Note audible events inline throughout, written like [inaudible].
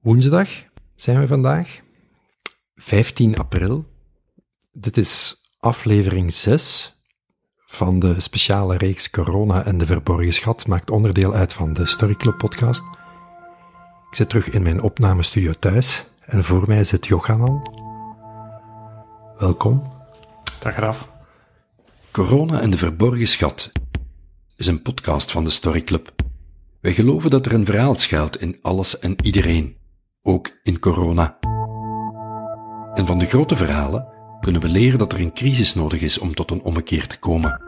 Woensdag zijn we vandaag, 15 april. Dit is aflevering 6 van de speciale reeks Corona en de Verborgen Schat. Maakt onderdeel uit van de Story Club podcast. Ik zit terug in mijn opnamestudio thuis en voor mij zit Johanan. Welkom. Dag Graf. Corona en de Verborgen Schat is een podcast van de Story Club. Wij geloven dat er een verhaal schuilt in alles en iedereen, ook in corona. En van de grote verhalen kunnen we leren dat er een crisis nodig is om tot een ommekeer te komen.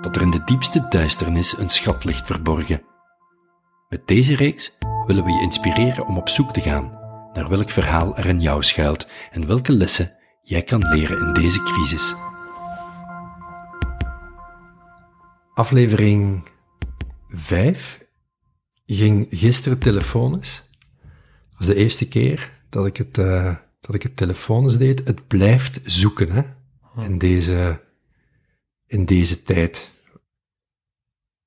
Dat er in de diepste duisternis een schat ligt verborgen. Met deze reeks willen we je inspireren om op zoek te gaan naar welk verhaal er in jou schuilt en welke lessen jij kan leren in deze crisis. Aflevering 5 ging gisteren telefonisch. Dat was de eerste keer dat ik het, uh, dat ik het telefonisch deed. Het blijft zoeken hè, in, deze, in deze tijd.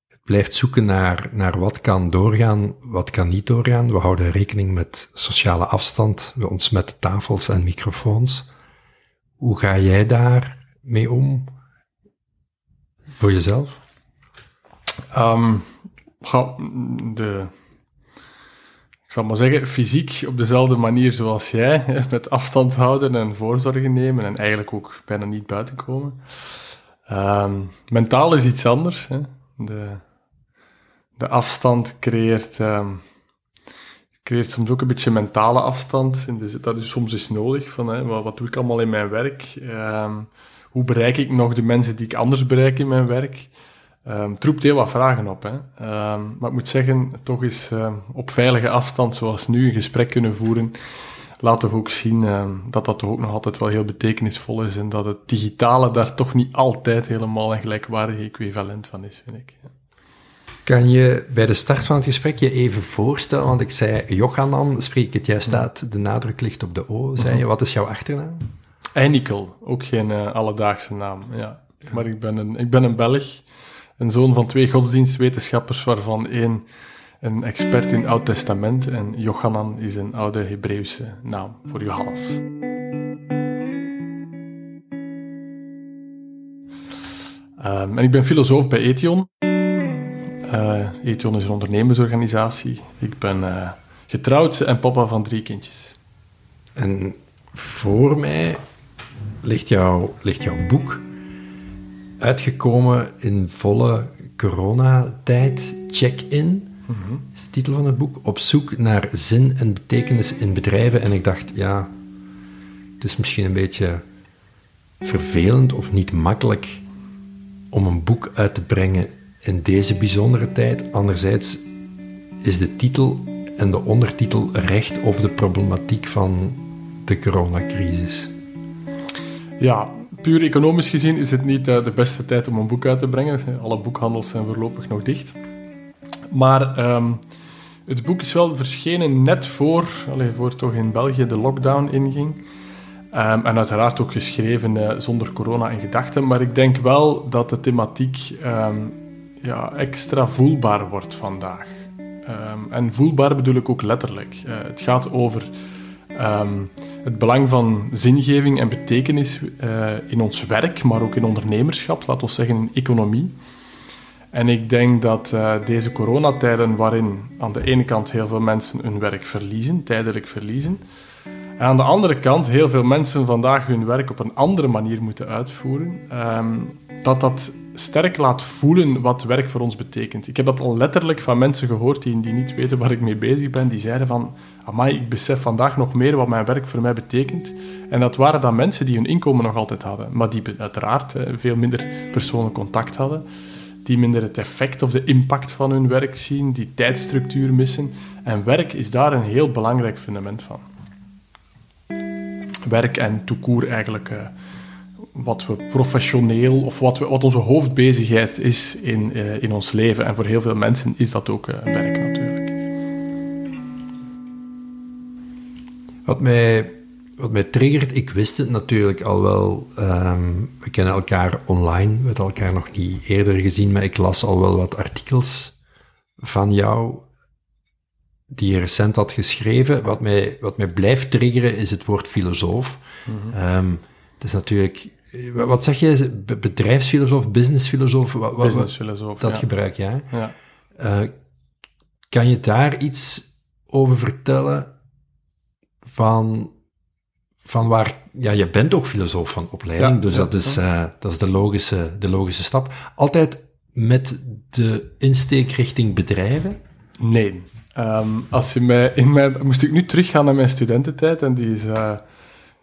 Het blijft zoeken naar, naar wat kan doorgaan, wat kan niet doorgaan. We houden rekening met sociale afstand, we ontsmetten tafels en microfoons. Hoe ga jij daar mee om? Voor jezelf? Um, de, ik zal maar zeggen, fysiek op dezelfde manier zoals jij, met afstand houden en voorzorgen nemen en eigenlijk ook bijna niet buiten komen. Um, mentaal is iets anders. Hè. De, de afstand creëert, um, creëert soms ook een beetje mentale afstand. In de, dat is soms is nodig. Van, hè, wat, wat, doe ik allemaal in mijn werk? Um, hoe bereik ik nog de mensen die ik anders bereik in mijn werk? Um, het roept heel wat vragen op. Hè. Um, maar ik moet zeggen, toch is um, op veilige afstand, zoals nu, een gesprek kunnen voeren, laat toch ook zien dat dat toch ook nog altijd wel heel betekenisvol is en dat het digitale daar toch niet altijd helemaal een gelijkwaardig equivalent van is, vind ik. Kan je bij de start van het gesprek je even voorstellen, want ik zei Johanan, spreek ik het juist uit, de nadruk ligt op de O, zei je, wat is jouw achternaam? Einikel, ook geen uh, alledaagse naam, ja. Maar ik ben een, ik ben een Belg, een zoon van twee godsdienstwetenschappers, waarvan één een expert in Oud Testament en Johanan is een oude Hebreeuwse naam voor Johannes. Um, en ik ben filosoof bij Ethion. Uh, Ethion is een ondernemersorganisatie. Ik ben uh, getrouwd en papa van drie kindjes. En voor mij ligt, ligt jouw boek uitgekomen in volle coronatijd. Check-in -hmm. is de titel van het boek. Op zoek naar zin en betekenis in bedrijven. En ik dacht, ja, het is misschien een beetje vervelend of niet makkelijk om een boek uit te brengen in deze bijzondere tijd. Anderzijds is de titel en de ondertitel recht op de problematiek van de coronacrisis. Ja, puur economisch gezien is het niet uh, de beste tijd om een boek uit te brengen. Alle boekhandels zijn voorlopig nog dicht. Maar um, het boek is wel verschenen net voor, allez, voor toch in België de lockdown inging. Um, en uiteraard ook geschreven uh, zonder corona in gedachten. Maar ik denk wel dat de thematiek um, ja, extra voelbaar wordt vandaag. en voelbaar bedoel ik ook letterlijk. Uh, het gaat over Um, het belang van zingeving en betekenis uh, in ons werk, maar ook in ondernemerschap, laten we zeggen in economie. En ik denk dat uh, deze coronatijden, waarin aan de ene kant heel veel mensen hun werk verliezen, tijdelijk verliezen, en aan de andere kant heel veel mensen vandaag hun werk op een andere manier moeten uitvoeren, um, dat dat sterk laat voelen wat werk voor ons betekent. Ik heb dat al letterlijk van mensen gehoord die, die niet weten waar ik mee bezig ben, die zeiden van amai, ik besef vandaag nog meer wat mijn werk voor mij betekent. En dat waren dan mensen die hun inkomen nog altijd hadden, maar die uiteraard veel minder persoonlijk contact hadden, die minder het effect of de impact van hun werk zien, die tijdstructuur missen. En werk is daar een heel belangrijk fundament van. Werk en toekoer eigenlijk... Uh, wat we professioneel of wat, we, wat onze hoofdbezigheid is in, uh, in ons leven. En voor heel veel mensen is dat ook werk Wat mij, wat mij triggert, ik wist het natuurlijk al wel. Um, we kennen elkaar online, we hebben elkaar nog niet eerder gezien, maar ik las al wel wat artikels van jou. die je recent had geschreven. Wat mij, wat mij blijft triggeren is het woord filosoof. Ehm, het is natuurlijk, wat zeg je, bedrijfsfilosoof, businessfilosoof? Wat, wat- Businessfilosoof. dat ja. gebruik jij. ja. Eh, kan je daar iets over vertellen van, van waar... Ja, je bent ook filosoof van opleiding, Ja, dus ja, dat, is, eh, dat is de logische, de logische stap. Altijd met de insteek richting bedrijven. Nee. Ehm, als je mij, in mijn, moest ik nu teruggaan naar mijn studententijd, en die is, eh,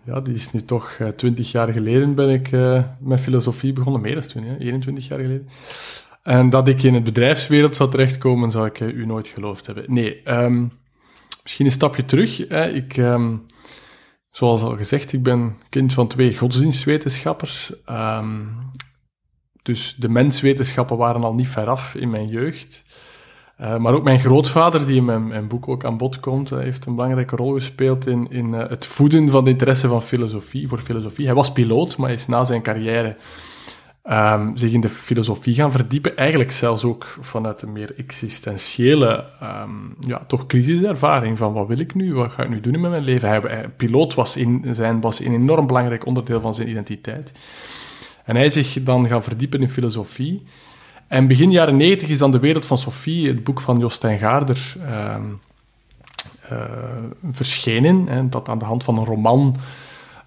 ja, die is nu toch eh, 20 jaar geleden ben ik eh, met filosofie begonnen, meer dan 20, hè, 21 jaar geleden. En dat ik in het bedrijfswereld zou terechtkomen, zou ik u nooit geloofd hebben. Nee, ehm, misschien een stapje terug. Hè. Ik, ehm, zoals al gezegd, ik ben kind van twee godsdienstwetenschappers. Ehm, dus de menswetenschappen waren al niet veraf in mijn jeugd. Uh, maar ook mijn grootvader, die in mijn, boek ook aan bod komt, uh, heeft een belangrijke rol gespeeld in, in uh, het voeden van de interesse van filosofie, voor filosofie. Hij was piloot, maar is na zijn carrière um, zich in de filosofie gaan verdiepen. Eigenlijk zelfs ook vanuit een meer existentiële, um, ja, toch crisiservaring van wat wil ik nu, wat ga ik nu doen in mijn leven. Hij, piloot was, in zijn, was een enorm belangrijk onderdeel van zijn identiteit. En hij zich dan gaan verdiepen in filosofie. En begin jaren 90 is dan De Wereld van Sophie, het boek van Jostijn Gaarder, uh, verschenen. Hè, dat aan de hand van een roman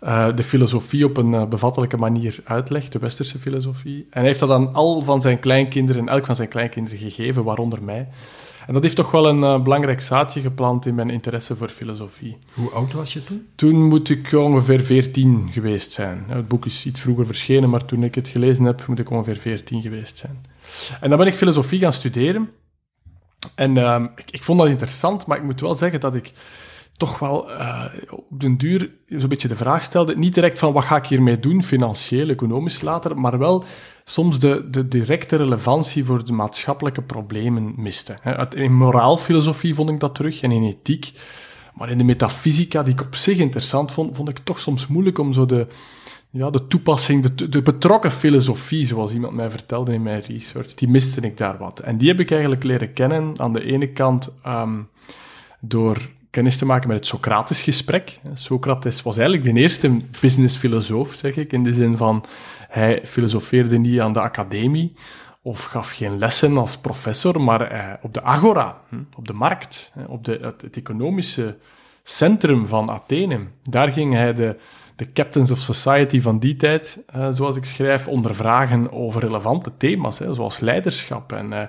uh, de filosofie op een uh, bevattelijke manier uitlegt, de westerse filosofie. En hij heeft dat aan al van zijn kleinkinderen, elk van zijn kleinkinderen gegeven, waaronder mij. En dat heeft toch wel een uh, belangrijk zaadje geplant in mijn interesse voor filosofie. Hoe oud was je toen? Toen moet ik ongeveer 14 geweest zijn. Het boek is iets vroeger verschenen, maar toen ik het gelezen heb, moet ik ongeveer 14 geweest zijn. En dan ben ik filosofie gaan studeren. En uh, ik, ik, vond dat interessant, maar ik moet wel zeggen dat ik toch wel uh, op den duur zo'n beetje de vraag stelde. Niet direct van wat ga ik hiermee doen, financieel, economisch later, maar wel soms de, de directe relevantie voor de maatschappelijke problemen miste. In moraalfilosofie vond ik dat terug en in ethiek. Maar in de metafysica, die ik op zich interessant vond, vond ik toch soms moeilijk om zo de, ja, de toepassing, de, de betrokken filosofie, zoals iemand mij vertelde in mijn research, die miste ik daar wat. En die heb ik eigenlijk leren kennen, aan de ene kant um, door te maken met het Socrates gesprek. Socrates was eigenlijk de eerste businessfilosoof, zeg ik, in de zin van hij filosofeerde niet aan de academie of gaf geen lessen als professor, maar eh, op de agora, hm, op de markt, op de, het, het, economische centrum van Athene. Daar ging hij de, de captains of society van die tijd, eh, zoals ik schrijf, ondervragen over relevante thema's, hè, zoals leiderschap en, eh,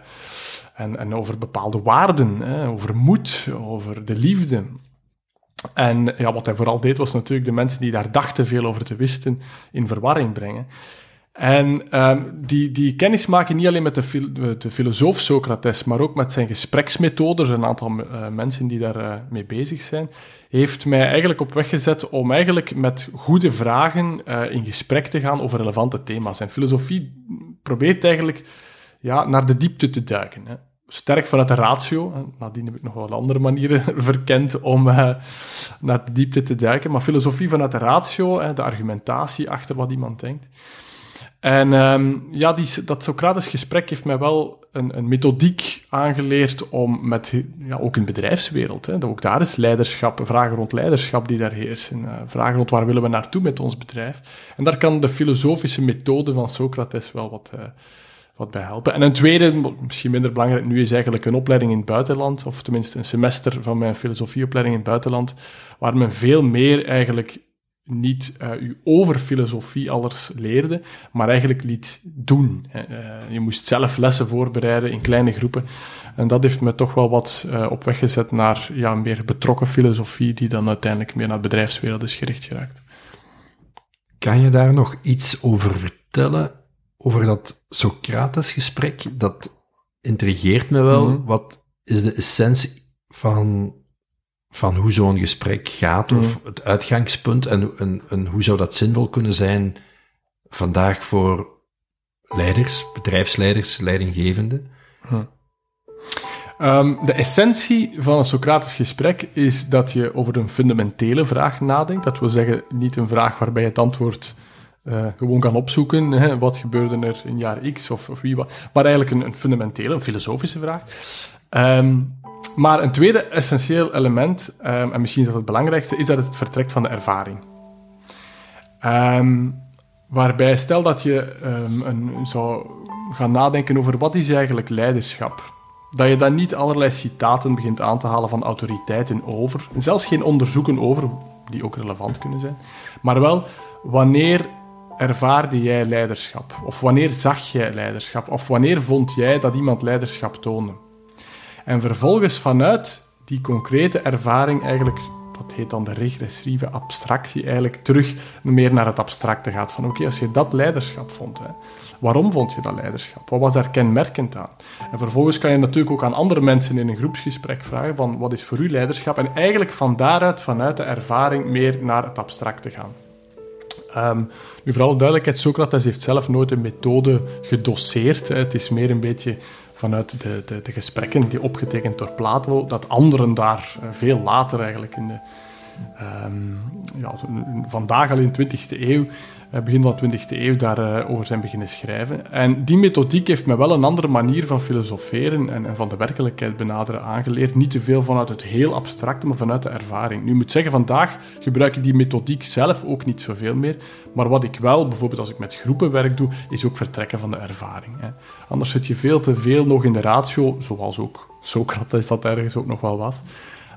en, en, over bepaalde waarden, hè, over moed, over de liefde. En ja, wat hij vooral deed, was natuurlijk de mensen die daar dachten veel over te wisten, in verwarring brengen. En um, die, die kennis maken niet alleen met de, de, filosoof Socrates, maar ook met zijn gespreksmethodes, een aantal uh, mensen die daar uh, mee bezig zijn, heeft mij eigenlijk op weg gezet om eigenlijk met goede vragen uh, in gesprek te gaan over relevante thema's. En filosofie probeert eigenlijk ja, naar de diepte te duiken. Hè. Sterk vanuit de ratio. Nadien heb ik nog wel andere manieren [laughs] verkend om uh, naar de diepte te duiken. Maar filosofie vanuit de ratio, de argumentatie achter wat iemand denkt. En um, ja, die, dat Socrates gesprek heeft mij wel een, een methodiek aangeleerd om met, ja, ook in de bedrijfswereld, hè, ook daar is leiderschap, vragen rond leiderschap die daar heersen, uh, vragen rond waar willen we naartoe met ons bedrijf. En daar kan de filosofische methode van Socrates wel wat, uh, wat bij helpen. En een tweede, misschien minder belangrijk nu, is eigenlijk een opleiding in het buitenland, of tenminste een semester van mijn filosofieopleiding in het buitenland, waar men veel meer eigenlijk niet uh, u over filosofie alles leerde, maar eigenlijk liet doen. Uh, je moest zelf lessen voorbereiden in kleine groepen. En dat heeft me toch wel wat op weg gezet naar ja, meer betrokken filosofie, die dan uiteindelijk meer naar de bedrijfswereld is gericht geraakt. Kan je daar nog iets over vertellen? Over dat Socrates-gesprek? Dat intrigeert me wel. Mm -hmm. Wat is de essentie van van hoe zo'n gesprek gaat, of mm. het uitgangspunt, en, en, en, hoe zou dat zinvol kunnen zijn vandaag voor leiders, bedrijfsleiders, leidinggevenden? Mm. Um, de essentie van een Socratisch gesprek is dat je over een fundamentele vraag nadenkt. Dat wil zeggen, niet een vraag waarbij het antwoord uh, gewoon kan opzoeken. Hè, wat gebeurde er in jaar X of, of wie wat. Maar eigenlijk een, een fundamentele, een filosofische vraag. Um, maar een tweede essentieel element, ehm, en misschien is dat het belangrijkste, is dat het vertrekt van de ervaring. Ehm, waarbij stel dat je een, zou gaan nadenken over wat is eigenlijk leiderschap. Dat je dan niet allerlei citaten begint aan te halen van autoriteiten over, zelfs geen onderzoeken over, die ook relevant kunnen zijn, maar wel wanneer ervaarde jij leiderschap? Of wanneer zag jij leiderschap? Of wanneer vond jij dat iemand leiderschap toonde? En vervolgens vanuit die concrete ervaring eigenlijk, dat heet dan de regressieve abstractie, eigenlijk terug meer naar het abstracte gaat. Van oké, als je dat leiderschap vond, hè, waarom vond je dat leiderschap? Wat was daar kenmerkend aan? En vervolgens kan je natuurlijk ook aan andere mensen in een groepsgesprek vragen van wat is voor u leiderschap? En eigenlijk van daaruit, vanuit de ervaring, meer naar het abstracte gaan. Um, vooral duidelijkheid, Socrates heeft zelf nooit een methode gedoseerd. Het is meer een beetje vanuit de, de, de, gesprekken die opgetekend door Plato, dat anderen daar eh, veel later eigenlijk in de, um, ja, vandaag al in de 20e eeuw begin van de 20e eeuw daarover eh, zijn beginnen schrijven. En die methodiek heeft me wel een andere manier van filosoferen en, en, van de werkelijkheid benaderen aangeleerd. Niet te veel vanuit het heel abstracte, maar vanuit de ervaring. Nu moet zeggen, vandaag gebruik ik die methodiek zelf ook niet zoveel meer. Maar wat ik wel, bijvoorbeeld als ik met groepenwerk doe, is ook vertrekken van de ervaring. Hè. Anders zit je veel te veel nog in de ratio, zoals ook Socrates dat ergens ook nog wel was.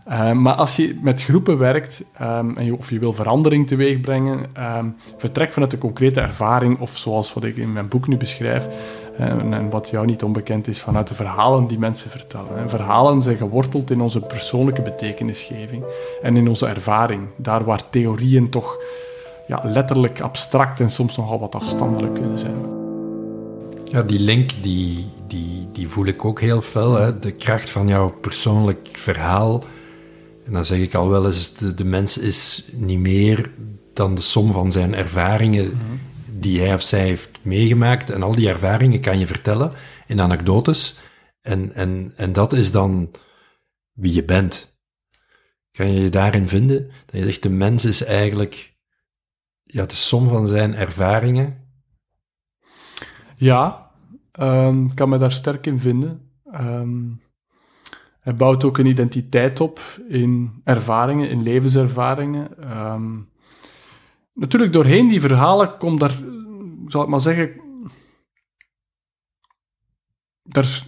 Ehm, maar als je met groepen werkt um, en of je wil verandering teweeg brengen, um, vertrek vanuit de concrete ervaring of zoals wat ik in mijn boek nu beschrijf en, en, wat jou niet onbekend is, vanuit de verhalen die mensen vertellen. En verhalen zijn geworteld in onze persoonlijke betekenisgeving en in onze ervaring. Daar waar theorieën toch ja, letterlijk abstract en soms nogal wat afstandelijk kunnen zijn. Ja, die link die, die, die voel ik ook heel fel. Hè? De kracht van jouw persoonlijk verhaal en dan zeg ik al wel eens, de, de mens is niet meer dan de som van zijn ervaringen die hij of zij heeft meegemaakt. En al die ervaringen kan je vertellen in anekdotes. En, en, en dat is dan wie je bent. Kan je je daarin vinden? Dat je zegt, de mens is eigenlijk ja, de som van zijn ervaringen. Ja, um, kan me daar sterk in vinden. Um, hij bouwt ook een identiteit op in ervaringen, in levenservaringen. Um, natuurlijk, doorheen die verhalen komt daar, zal ik maar zeggen, er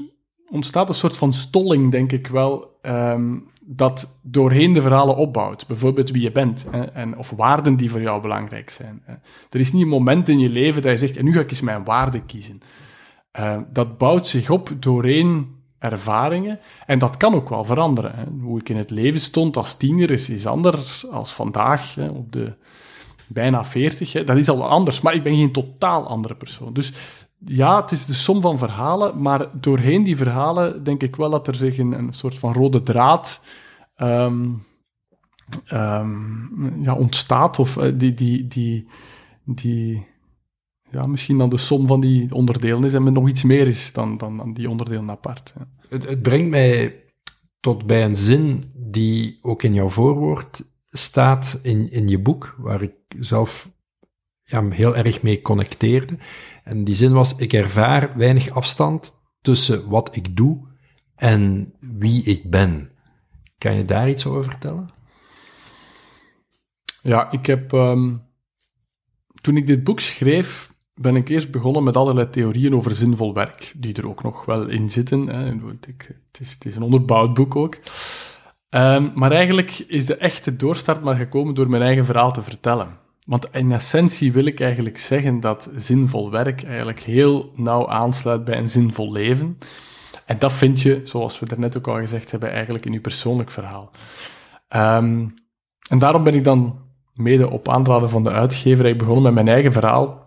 ontstaat een soort van stolling, denk ik wel, um, dat doorheen de verhalen opbouwt. Bijvoorbeeld wie je bent hè, en, of waarden die voor jou belangrijk zijn. Hè. Er is niet een moment in je leven dat je zegt, en nu ga ik eens mijn waarden kiezen. Uh, dat bouwt zich op doorheen ervaringen. En dat kan ook wel veranderen. Hè. Hoe ik in het leven stond als tiener is, is anders als vandaag, hè, op de bijna veertig. Dat is al anders, maar ik ben geen totaal andere persoon. Dus ja, het is de som van verhalen, maar doorheen die verhalen denk ik wel dat er zich een, een soort van rode draad um, um, ja, ontstaat, of uh, die, die, die, die ja, misschien dan de som van die onderdelen is en met nog iets meer is dan, dan, dan die onderdelen apart. Het, het brengt mij tot bij een zin die ook in jouw voorwoord staat in, in je boek, waar ik zelf ja, heel erg mee connecteerde. En die zin was: Ik ervaar weinig afstand tussen wat ik doe en wie ik ben. Kan je daar iets over vertellen? Ja, ik heb. Um, toen ik dit boek schreef, ben ik eerst begonnen met allerlei theorieën over zinvol werk, die er ook nog wel in zitten. Hè. Het, is, het is een onderbouwd boek ook. Um, maar eigenlijk is de echte doorstart maar gekomen door mijn eigen verhaal te vertellen. Want in essentie wil ik eigenlijk zeggen dat zinvol werk eigenlijk heel nauw aansluit bij een zinvol leven. En dat vind je, zoals we net ook al gezegd hebben, eigenlijk in je persoonlijk verhaal. Um, en daarom ben ik dan mede op aanraden van de uitgever begonnen met mijn eigen verhaal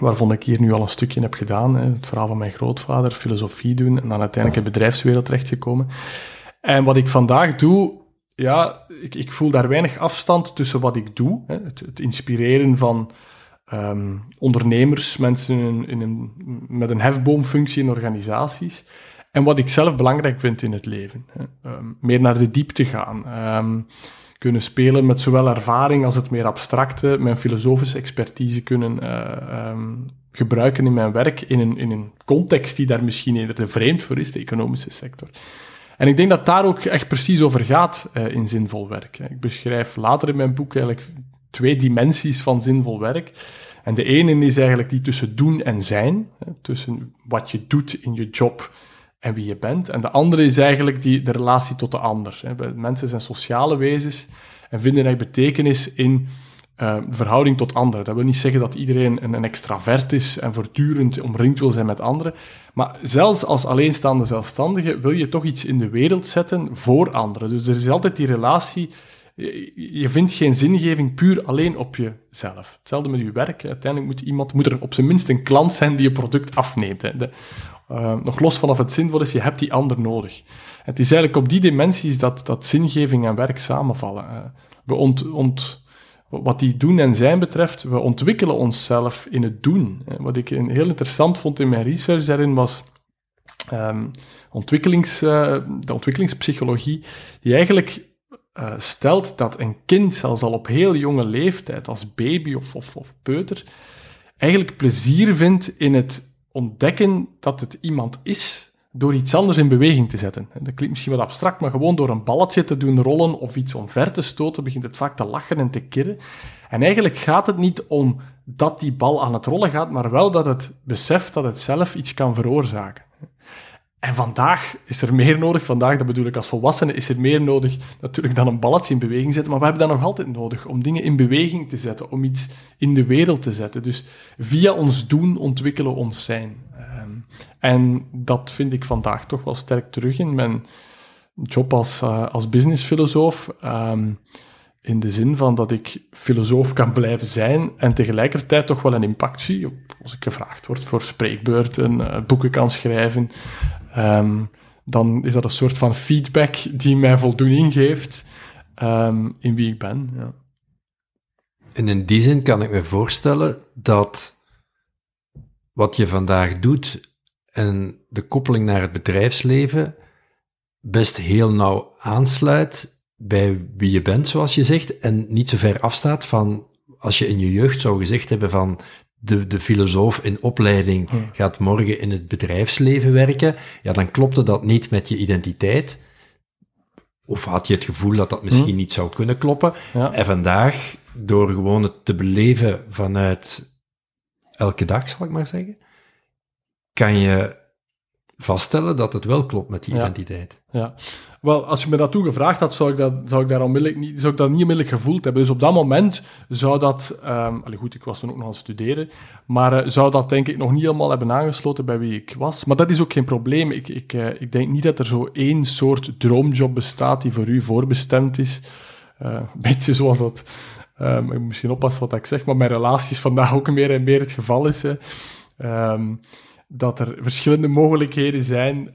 waarvan ik hier nu al een stukje heb gedaan. Het verhaal van mijn grootvader, filosofie doen en dan uiteindelijk in de bedrijfswereld terechtgekomen. En wat ik vandaag doe, ja, ik, ik voel daar weinig afstand tussen wat ik doe. Het, het, inspireren van um, ondernemers, mensen in, in met een hefboomfunctie in organisaties. En wat ik zelf belangrijk vind in het leven. Um, meer naar de diepte gaan. Um, kunnen spelen met zowel ervaring als het meer abstracte, mijn filosofische expertise kunnen uh, gebruiken in mijn werk in een, in een context die daar misschien eerder vreemd voor is, de economische sector. En ik denk dat daar ook echt precies over gaat uh, in zinvol werk. Ik beschrijf later in mijn boek eigenlijk twee dimensies van zinvol werk. En de ene is eigenlijk die tussen doen en zijn, tussen wat je doet in je job en wie je bent. En de andere is eigenlijk die, de relatie tot de ander. Mensen zijn sociale wezens en vinden echt betekenis in uh, verhouding tot anderen. Dat wil niet zeggen dat iedereen een, extravert is en voortdurend omringd wil zijn met anderen. Maar zelfs als alleenstaande zelfstandige wil je toch iets in de wereld zetten voor anderen. Dus er is altijd die relatie. Je vindt geen zingeving puur alleen op jezelf. Hetzelfde met je werk. Uiteindelijk moet iemand, moet er op zijn minst een klant zijn die je product afneemt. Uh, nog los vanaf het zinvol is, je hebt die ander nodig. Het is eigenlijk op die dimensies dat, dat zingeving en werk samenvallen. Uh, we ont, ont wat die doen en zijn betreft, we ontwikkelen onszelf in het doen. Wat ik heel interessant vond in mijn research daarin was um, ontwikkelings, de ontwikkelingspsychologie, die eigenlijk stelt dat een kind, zelfs al op heel jonge leeftijd, als baby of, of, of peuter, eigenlijk plezier vindt in het ontdekken dat het iemand is door iets anders in beweging te zetten. Dat klinkt misschien wat abstract, maar gewoon door een balletje te doen rollen of iets omver te stoten, begint het vaak te lachen en te kirren. En eigenlijk gaat het niet om dat die bal aan het rollen gaat, maar wel dat het beseft dat het zelf iets kan veroorzaken. En vandaag is er meer nodig, vandaag, dat bedoel ik als volwassene, is er meer nodig natuurlijk dan een balletje in beweging zetten, maar we hebben dat nog altijd nodig om dingen in beweging te zetten, om iets in de wereld te zetten. Dus via ons doen ontwikkelen we ons zijn. En dat vind ik vandaag toch wel sterk terug in mijn job als, uh, als businessfilosoof. Um, in de zin van dat ik filosoof kan blijven zijn en tegelijkertijd toch wel een impact zie. Als ik gevraagd word voor spreekbeurten, uh, boeken kan schrijven, um, dan is dat een soort van feedback die mij voldoening geeft um, in wie ik ben. Ja. En in die zin kan ik me voorstellen dat wat je vandaag doet en de koppeling naar het bedrijfsleven best heel nauw aansluit bij wie je bent, zoals je zegt, en niet zo ver afstaat van als je in je jeugd zou gezegd hebben van de, de filosoof in opleiding hm. gaat morgen in het bedrijfsleven werken, ja, dan klopte dat niet met je identiteit. Of had je het gevoel dat dat misschien hm. niet zou kunnen kloppen. En vandaag, door gewoon het te beleven vanuit elke dag, zal ik maar zeggen, kan je vaststellen dat het wel klopt met die identiteit. Ja, wel, als je me dat toen gevraagd had, zou ik dat, zou ik daar onmiddellijk niet, zou ik dat niet onmiddellijk gevoeld hebben. Dus op dat moment zou dat, um, goed, ik was toen ook nog aan het studeren, maar uh, zou dat denk ik nog niet helemaal hebben aangesloten bij wie ik was. Maar dat is ook geen probleem. Ik, ik, uh, ik denk niet dat er zo één soort droomjob bestaat die voor u voorbestemd is. Uh, een beetje zoals dat, um, ik misschien oppassen wat ik zeg, maar mijn relaties vandaag ook meer en meer het geval is. Um, dat er verschillende mogelijkheden zijn.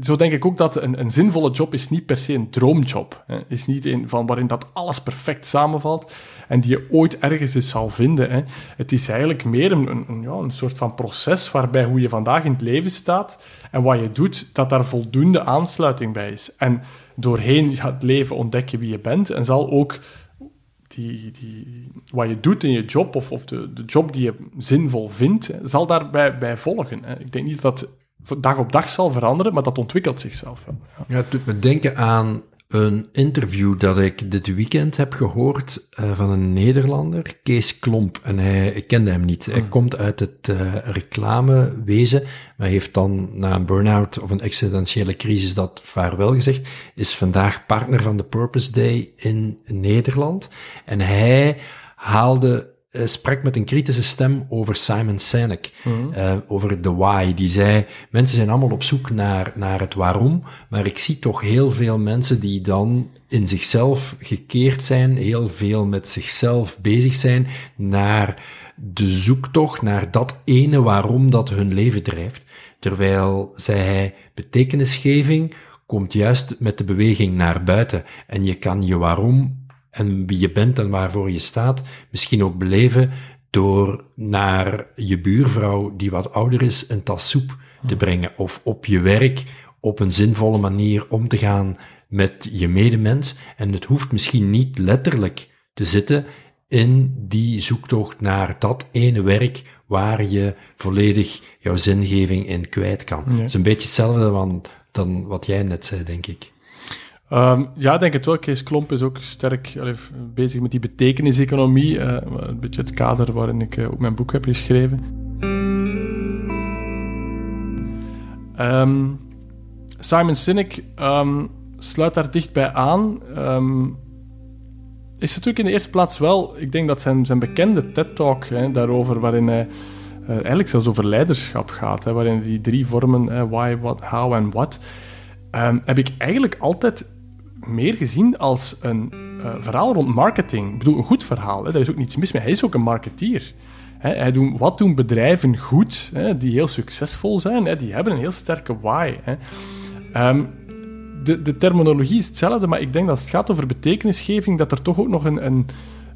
Zo denk ik ook dat een, een, zinvolle job is niet per se een droomjob. Hè. Is niet een van waarin dat alles perfect samenvalt en die je ooit ergens eens zal vinden. Hè. Het is eigenlijk meer een, een, ja, een soort van proces waarbij hoe je vandaag in het leven staat en wat je doet, dat daar voldoende aansluiting bij is. En doorheen het leven ontdek je wie je bent en zal ook die, die, wat je doet in je job, of, of de, de job die je zinvol vindt, zal daarbij bij volgen. Ik denk niet dat dag op dag zal veranderen, maar dat ontwikkelt zichzelf. Ja, het doet me denken aan een interview dat ik dit weekend heb gehoord uh, van een Nederlander, Kees Klomp. En hij, ik kende hem niet. Hij hmm. komt uit het uh, reclamewezen, maar heeft dan na een burn-out of een existentiële crisis dat vaarwel gezegd, is vandaag partner van de Purpose Day in Nederland. En hij haalde sprak met een kritische stem over Simon Sinek, mm uh, over de why. Die zei, mensen zijn allemaal op zoek naar, naar het waarom, maar ik zie toch heel veel mensen die dan in zichzelf gekeerd zijn, heel veel met zichzelf bezig zijn, naar de zoektocht naar dat ene waarom dat hun leven drijft. Terwijl, zei hij, betekenisgeving komt juist met de beweging naar buiten. En je kan je waarom en wie je bent en waarvoor je staat, misschien ook beleven door naar je buurvrouw die wat ouder is een tas soep te brengen of op je werk op een zinvolle manier om te gaan met je medemens. En het hoeft misschien niet letterlijk te zitten in die zoektocht naar dat ene werk waar je volledig jouw zingeving in kwijt kan. Het is een beetje hetzelfde, dan wat jij net zei, denk ik. Um, ja, denk het wel. Kees Klomp is ook sterk bezig met die betekeniseconomie. Uh, een beetje het kader waarin ik uh, ook mijn boek heb geschreven. Um, Simon Sinek um, sluit daar dichtbij aan. is natuurlijk in de eerste plaats wel, ik denk dat zijn, zijn bekende TED-talk daarover, waarin hij uh, eigenlijk zelfs over leiderschap gaat, hè, waarin die drie vormen, why, what, how en what, heb ik eigenlijk altijd meer gezien als een uh, verhaal rond marketing. Ik bedoel, een goed verhaal. Hè? Daar is ook niets mis mee. Hij is ook een marketeer. Hè? Hij doen, wat doen bedrijven goed, hè? die heel succesvol zijn? Hè? Die hebben een heel sterke why. Hè? Um, de, de terminologie is hetzelfde, maar ik denk dat als het gaat over betekenisgeving, dat er toch ook nog een, een,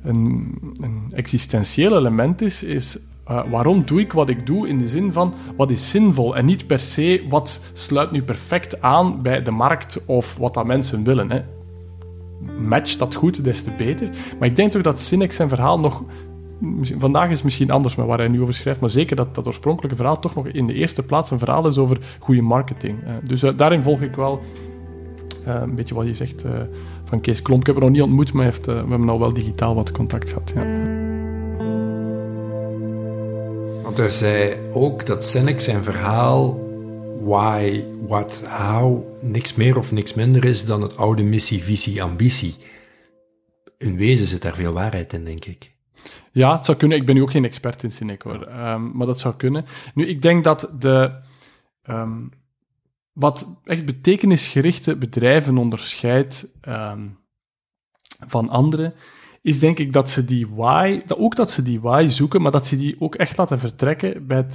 een, een existentieel element is, is uh, waarom doe ik wat ik doe in de zin van wat is zinvol en niet per se wat sluit nu perfect aan bij de markt of wat dat mensen willen. Hè. Match dat goed, des te beter. Maar ik denk toch dat Sinek zijn verhaal nog. Vandaag is misschien anders met waar hij nu over schrijft, maar zeker dat dat oorspronkelijke verhaal toch nog in de eerste plaats een verhaal is over goede marketing. dus uh, daarin volg ik wel uh, een beetje wat je zegt van Kees Klomp. Ik heb hem nog niet ontmoet, maar heeft, we hebben al wel digitaal wat contact gehad. Ja. Want hij zei ook dat Seneca zijn verhaal why, what, how niks meer of niks minder is dan het oude missie, visie, ambitie. In wezen zit daar veel waarheid in, denk ik. Ja, het zou kunnen. Ik ben nu ook geen expert in Seneca, hoor. Um, maar dat zou kunnen. Nu, ik denk dat de... Um, wat echt betekenisgerichte bedrijven onderscheidt um, van andere, is denk ik dat ze die why, dat ook dat ze die why zoeken, maar dat ze die ook echt laten vertrekken bij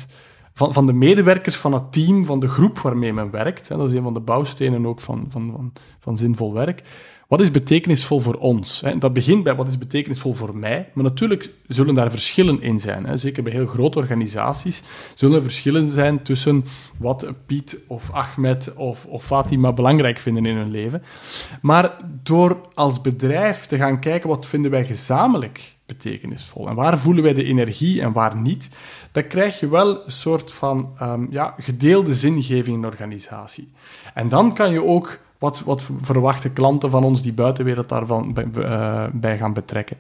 van, van de medewerkers van het team, van de groep waarmee men werkt. Hè. Dat is een van de bouwstenen ook van, van, van, van zinvol werk. Wat is betekenisvol voor ons? Dat begint bij wat is betekenisvol voor mij, maar natuurlijk zullen daar verschillen in zijn. Zeker bij heel grote organisaties zullen er verschillen zijn tussen wat Piet of Ahmed of, of Fatima belangrijk vinden in hun leven. Maar door als bedrijf te gaan kijken wat vinden wij gezamenlijk betekenisvol en waar voelen wij de energie en waar niet, dan krijg je wel een soort van um, ja, gedeelde zingeving in de organisatie. En dan kan je ook wat, wat verwachten klanten van ons die buitenwereld daarvan bij, uh, bij gaan betrekken?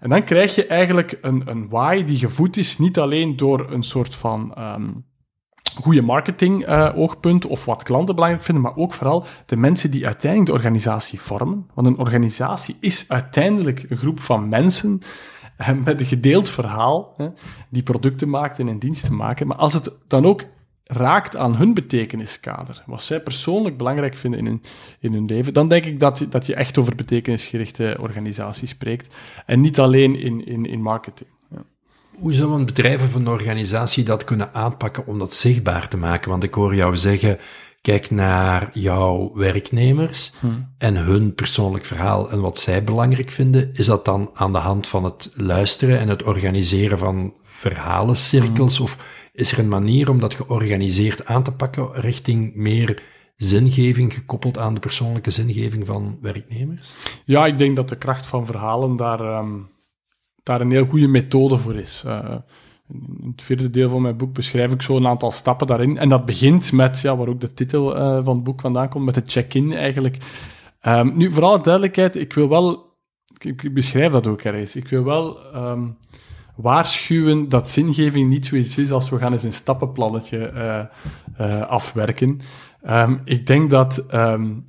En dan krijg je eigenlijk een, een why die gevoed is niet alleen door een soort van um, goede marketing uh, oogpunt of wat klanten belangrijk vinden, maar ook vooral de mensen die uiteindelijk de organisatie vormen. Want een organisatie is uiteindelijk een groep van mensen uh, met een gedeeld verhaal, die producten maakt en een diensten maken. Maar als het dan ook raakt aan hun betekeniskader, wat zij persoonlijk belangrijk vinden in hun, in hun leven, dan denk ik dat, dat je echt over betekenisgerichte organisaties spreekt en niet alleen in, in, in marketing. Ja. Hoe zou een bedrijf of een organisatie dat kunnen aanpakken om dat zichtbaar te maken? Want ik hoor jou zeggen, kijk naar jouw werknemers hmm. en hun persoonlijk verhaal en wat zij belangrijk vinden. Is dat dan aan de hand van het luisteren en het organiseren van verhalencirkels? Hmm. Of is er een manier om dat georganiseerd aan te pakken richting meer zingeving gekoppeld aan de persoonlijke zingeving van werknemers? Ja, ik denk dat de kracht van verhalen daar, um, daar een heel goede methode voor is. Uh, in het vierde deel van mijn boek beschrijf ik zo een aantal stappen daarin. En dat begint met, ja, waar ook de titel uh, van het boek vandaan komt, met de check-in eigenlijk. Um, nu, voor alle duidelijkheid, ik wil wel, ik, beschrijf dat ook ergens, ik wil wel um, waarschuwen dat zingeving niet zoiets is als we gaan eens een stappenplannetje uh, afwerken. Um, ik denk dat um,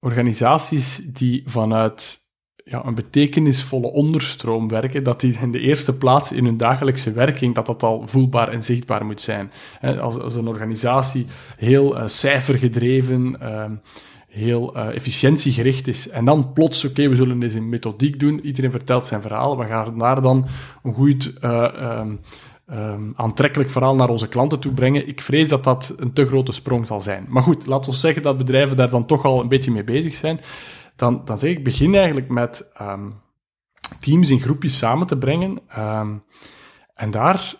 organisaties die vanuit ja, een betekenisvolle onderstroom werken, dat die in de eerste plaats in hun dagelijkse werking, dat dat al voelbaar en zichtbaar moet zijn. Als, als een organisatie heel uh, cijfergedreven, um, heel uh, efficiëntiegericht is. En dan plots, oké, we zullen deze methodiek doen. Iedereen vertelt zijn verhaal. We gaan daar dan een goed uh, um, um, aantrekkelijk verhaal naar onze klanten toe brengen. Ik vrees dat dat een te grote sprong zal zijn. Maar goed, laten we zeggen dat bedrijven daar dan toch al een beetje mee bezig zijn. Dan, dan zeg ik, begin eigenlijk met um, teams in groepjes samen te brengen. en daar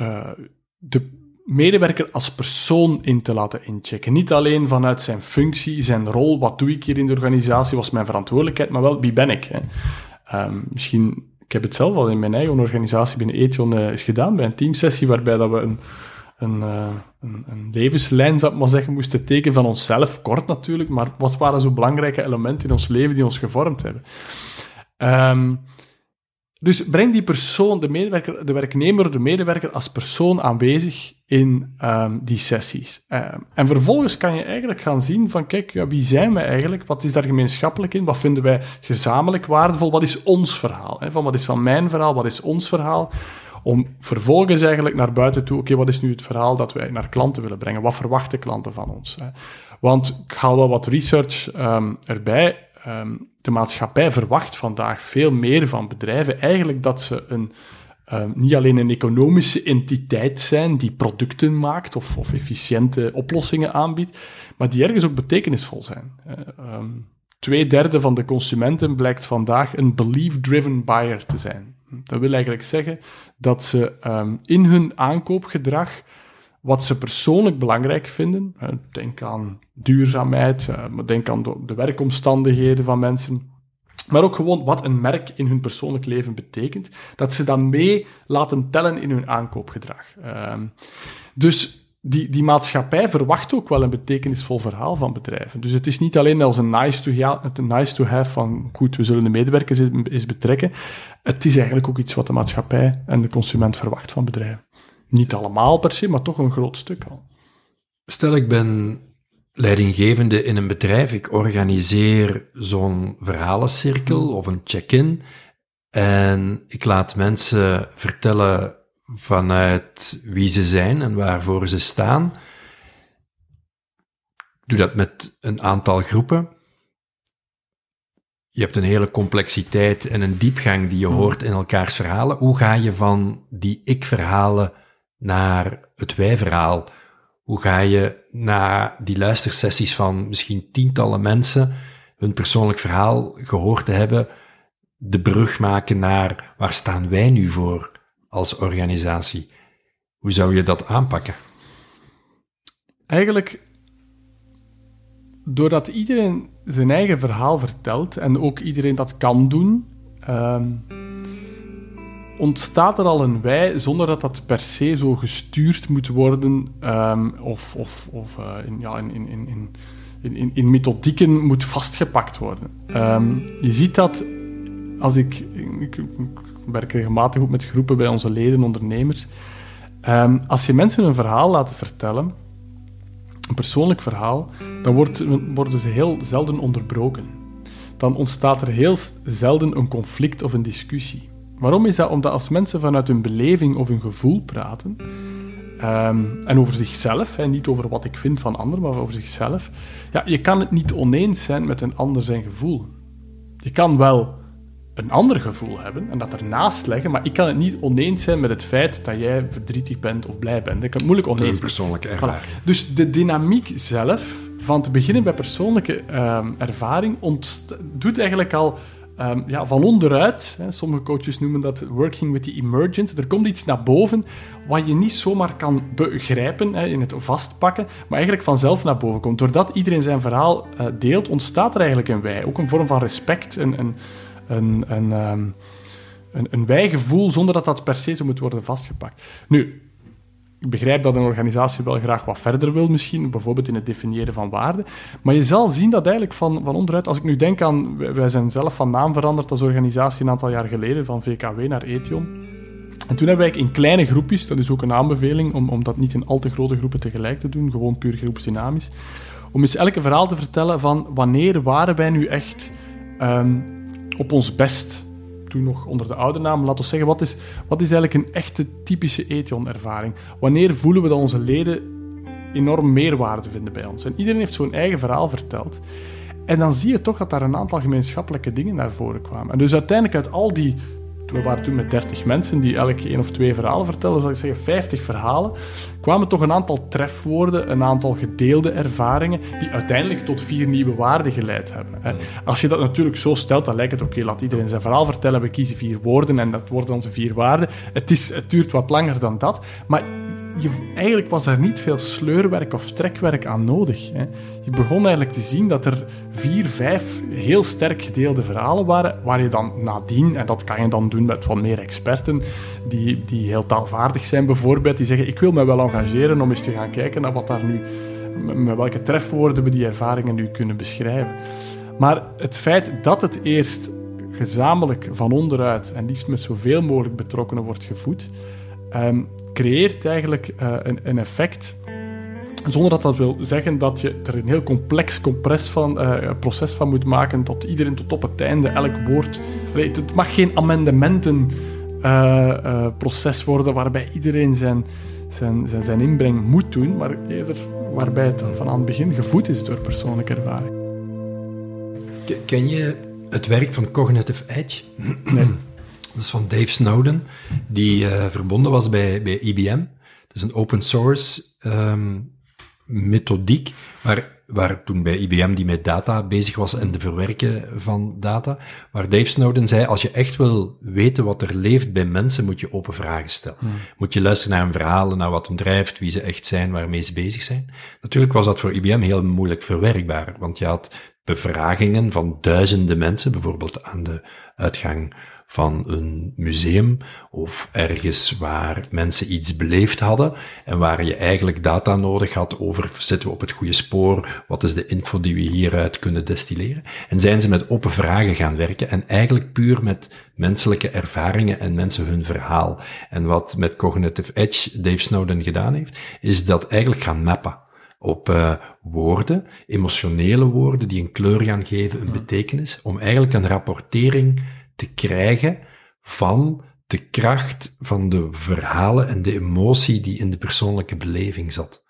uh, de medewerker als persoon in te laten inchecken. Niet alleen vanuit zijn functie, zijn rol, wat doe ik hier in de organisatie, was mijn verantwoordelijkheid, maar wel wie ben ik. Hè? Um, misschien, ik heb het zelf al in mijn eigen organisatie binnen Ethion uh, eens gedaan, bij een teamsessie waarbij dat we een, een, uh, een, een, levenslijn, zou ik maar zeggen, moesten tekenen van onszelf, kort natuurlijk, maar wat waren zo belangrijke elementen in ons leven die ons gevormd hebben? Um, dus breng die persoon, de medewerker, de werknemer, de medewerker als persoon aanwezig in um, die sessies. Um, en vervolgens kan je eigenlijk gaan zien van, kijk, ja, wie zijn we eigenlijk? Wat is daar gemeenschappelijk in? Wat vinden wij gezamenlijk waardevol? Wat is ons verhaal? Hè? Van wat is van mijn verhaal? Wat is ons verhaal? Om vervolgens eigenlijk naar buiten toe, oké, wat is nu het verhaal dat wij naar klanten willen brengen? Wat verwachten klanten van ons? Hè? Want ik haal wel wat research um, erbij. Um, de maatschappij verwacht vandaag veel meer van bedrijven. Eigenlijk dat ze een, um, niet alleen een economische entiteit zijn die producten maakt of, of efficiënte oplossingen aanbiedt, maar die ergens ook betekenisvol zijn. Uh, twee derde van de consumenten blijkt vandaag een belief-driven buyer te zijn. Dat wil eigenlijk zeggen dat ze in hun aankoopgedrag wat ze persoonlijk belangrijk vinden. Denk aan duurzaamheid, eh, denk aan de werkomstandigheden van mensen. Maar ook gewoon wat een merk in hun persoonlijk leven betekent. Dat ze dat mee laten tellen in hun aankoopgedrag. Ehm, dus die, die maatschappij verwacht ook wel een betekenisvol verhaal van bedrijven. Dus het is niet alleen als een nice to, have, nice to have van goed, we zullen de medewerkers eens betrekken. Het is eigenlijk ook iets wat de maatschappij en de consument verwacht van bedrijven. Niet allemaal per se, maar toch een groot stuk al. Stel, ik ben leidinggevende in een bedrijf. Ik organiseer zo'n verhalencirkel of een check-in. En ik laat mensen vertellen vanuit wie ze zijn en waarvoor ze staan. doe dat met een aantal groepen. Je hebt een hele complexiteit en een diepgang die je hmm. hoort in elkaars verhalen. Hoe ga je van die ik-verhalen naar het wij-verhaal? Hoe ga je na die luistersessies van misschien tientallen mensen hun persoonlijk verhaal gehoord te hebben, de brug maken naar waar staan wij nu voor als organisatie? Hoe zou je dat aanpakken? Eigenlijk doordat iedereen zijn eigen verhaal vertelt en ook iedereen dat kan doen, ehm, ontstaat er al een wij zonder dat dat per se zo gestuurd moet worden um, of, of, of uh, in, ja, in, in, in, in, in, methodieken moet vastgepakt worden. Um, je ziet dat als ik, ik, werk regelmatig ook met groepen bij onze leden, ondernemers. Um, als je mensen een verhaal laat vertellen, een persoonlijk verhaal, dan wordt, worden ze heel zelden onderbroken. Dan ontstaat er heel zelden een conflict of een discussie. Waarom is dat? Omdat als mensen vanuit hun beleving of hun gevoel praten, um, en over zichzelf, en niet over wat ik vind van anderen, maar over zichzelf, ja, je kan het niet oneens zijn met een ander zijn gevoel. Je kan wel een ander gevoel hebben en dat ernaast leggen, maar ik kan het niet oneens zijn met het feit dat jij verdrietig bent of blij bent. Ik kan het moeilijk oneens zijn. persoonlijke ervaring. Dus de dynamiek zelf, van te beginnen bij persoonlijke um, ervaring, doet eigenlijk al Um, ja, van onderuit, hè, sommige coaches noemen dat working with the emergent, er komt iets naar boven wat je niet zomaar kan begrijpen, hè, in het vastpakken, maar eigenlijk vanzelf naar boven komt. Doordat iedereen zijn verhaal uh, deelt, ontstaat er eigenlijk een wij. Ook een vorm van respect, een, een, een, een, um, een, een wij-gevoel, zonder dat dat per se zo moet worden vastgepakt. Nu, ik begrijp dat een organisatie wel graag wat verder wil, misschien, bijvoorbeeld in het definiëren van waarden. Maar je zal zien dat eigenlijk van, van onderuit, als ik nu denk aan, wij zijn zelf van naam veranderd als organisatie een aantal jaar geleden, van VKW naar Ethion. En toen hebben wij in kleine groepjes, dat is ook een aanbeveling, om, om dat niet in al te grote groepen tegelijk te doen, gewoon puur groepsdynamisch, om eens elke verhaal te vertellen van wanneer waren wij nu echt um, op ons best toen nog onder de oude naam. Laten we zeggen, wat is, wat is eigenlijk een echte typische Ethion-ervaring? Wanneer voelen we dat onze leden enorm meerwaarde vinden bij ons? En iedereen heeft zo'n eigen verhaal verteld. En dan zie je toch dat daar een aantal gemeenschappelijke dingen naar voren kwamen. En dus uiteindelijk uit al die we waren toen met 30 mensen die elk één of twee verhalen vertelden, zou ik zeggen 50 verhalen, kwamen toch een aantal trefwoorden, een aantal gedeelde ervaringen, die uiteindelijk tot vier nieuwe waarden geleid hebben. Als je dat natuurlijk zo stelt, dan lijkt het oké, laat iedereen zijn verhaal vertellen, we kiezen vier woorden en dat worden onze vier waarden. Het, is, het duurt wat langer dan dat, maar je, eigenlijk was er niet veel sleurwerk of trekwerk aan nodig. Hè. Je begon eigenlijk te zien dat er vier, vijf heel sterk gedeelde verhalen waren, waar je dan nadien, en dat kan je dan doen met wat meer experten, die, die heel taalvaardig zijn bijvoorbeeld, die zeggen, ik wil me wel engageren om eens te gaan kijken naar wat daar nu, met welke trefwoorden we die ervaringen nu kunnen beschrijven. Maar het feit dat het eerst gezamenlijk van onderuit en liefst met zoveel mogelijk betrokkenen wordt gevoed, um, creëert eigenlijk uh, een, een, effect. Zonder dat dat wil zeggen dat je er een heel complex compress van, uh, proces van moet maken, tot iedereen tot op het einde elk woord. Allee, het mag geen amendementenproces uh, worden waarbij iedereen zijn, zijn, zijn, zijn inbreng moet doen, maar eerder waarbij het van aan het begin gevoed is door persoonlijke ervaring. Ken je het werk van Cognitive Edge? Nee. Dat is van Dave Snowden, die uh, verbonden was bij, bij IBM. Dat is een open source um, methodiek, waar, waar toen bij IBM die met data bezig was en de verwerken van data, waar Dave Snowden zei, als je echt wil weten wat er leeft bij mensen, moet je open vragen stellen. Hmm. Moet je luisteren naar hun verhalen, naar wat hen drijft, wie ze echt zijn, waarmee ze bezig zijn. Natuurlijk was dat voor IBM heel moeilijk verwerkbaar, want je had bevragingen van duizenden mensen, bijvoorbeeld aan de uitgang van een museum of ergens waar mensen iets beleefd hadden en waar je eigenlijk data nodig had over zitten we op het goede spoor, wat is de info die we hieruit kunnen destilleren. En zijn ze met open vragen gaan werken en eigenlijk puur met menselijke ervaringen en mensen hun verhaal. En wat met Cognitive Edge Dave Snowden gedaan heeft, is dat eigenlijk gaan mappen op uh, woorden, emotionele woorden die een kleur gaan geven, een betekenis, om eigenlijk een rapportering te krijgen van de kracht van de verhalen en de emotie die in de persoonlijke beleving zat.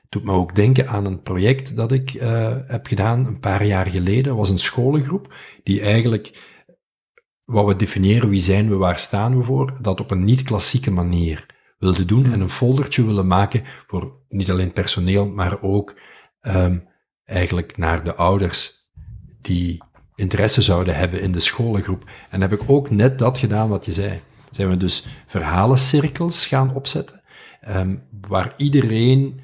Het doet me ook denken aan een project dat ik uh, heb gedaan een paar jaar geleden. Dat was een scholengroep die eigenlijk wat we definiëren, wie zijn we, waar staan we voor, dat op een niet-klassieke manier wilde doen en een foldertje willen maken voor niet alleen personeel, maar ook um, eigenlijk naar de ouders die interesse zouden hebben in de scholengroep. En heb ik ook net dat gedaan wat je zei. Zijn we dus verhalencirkels gaan opzetten, um, waar iedereen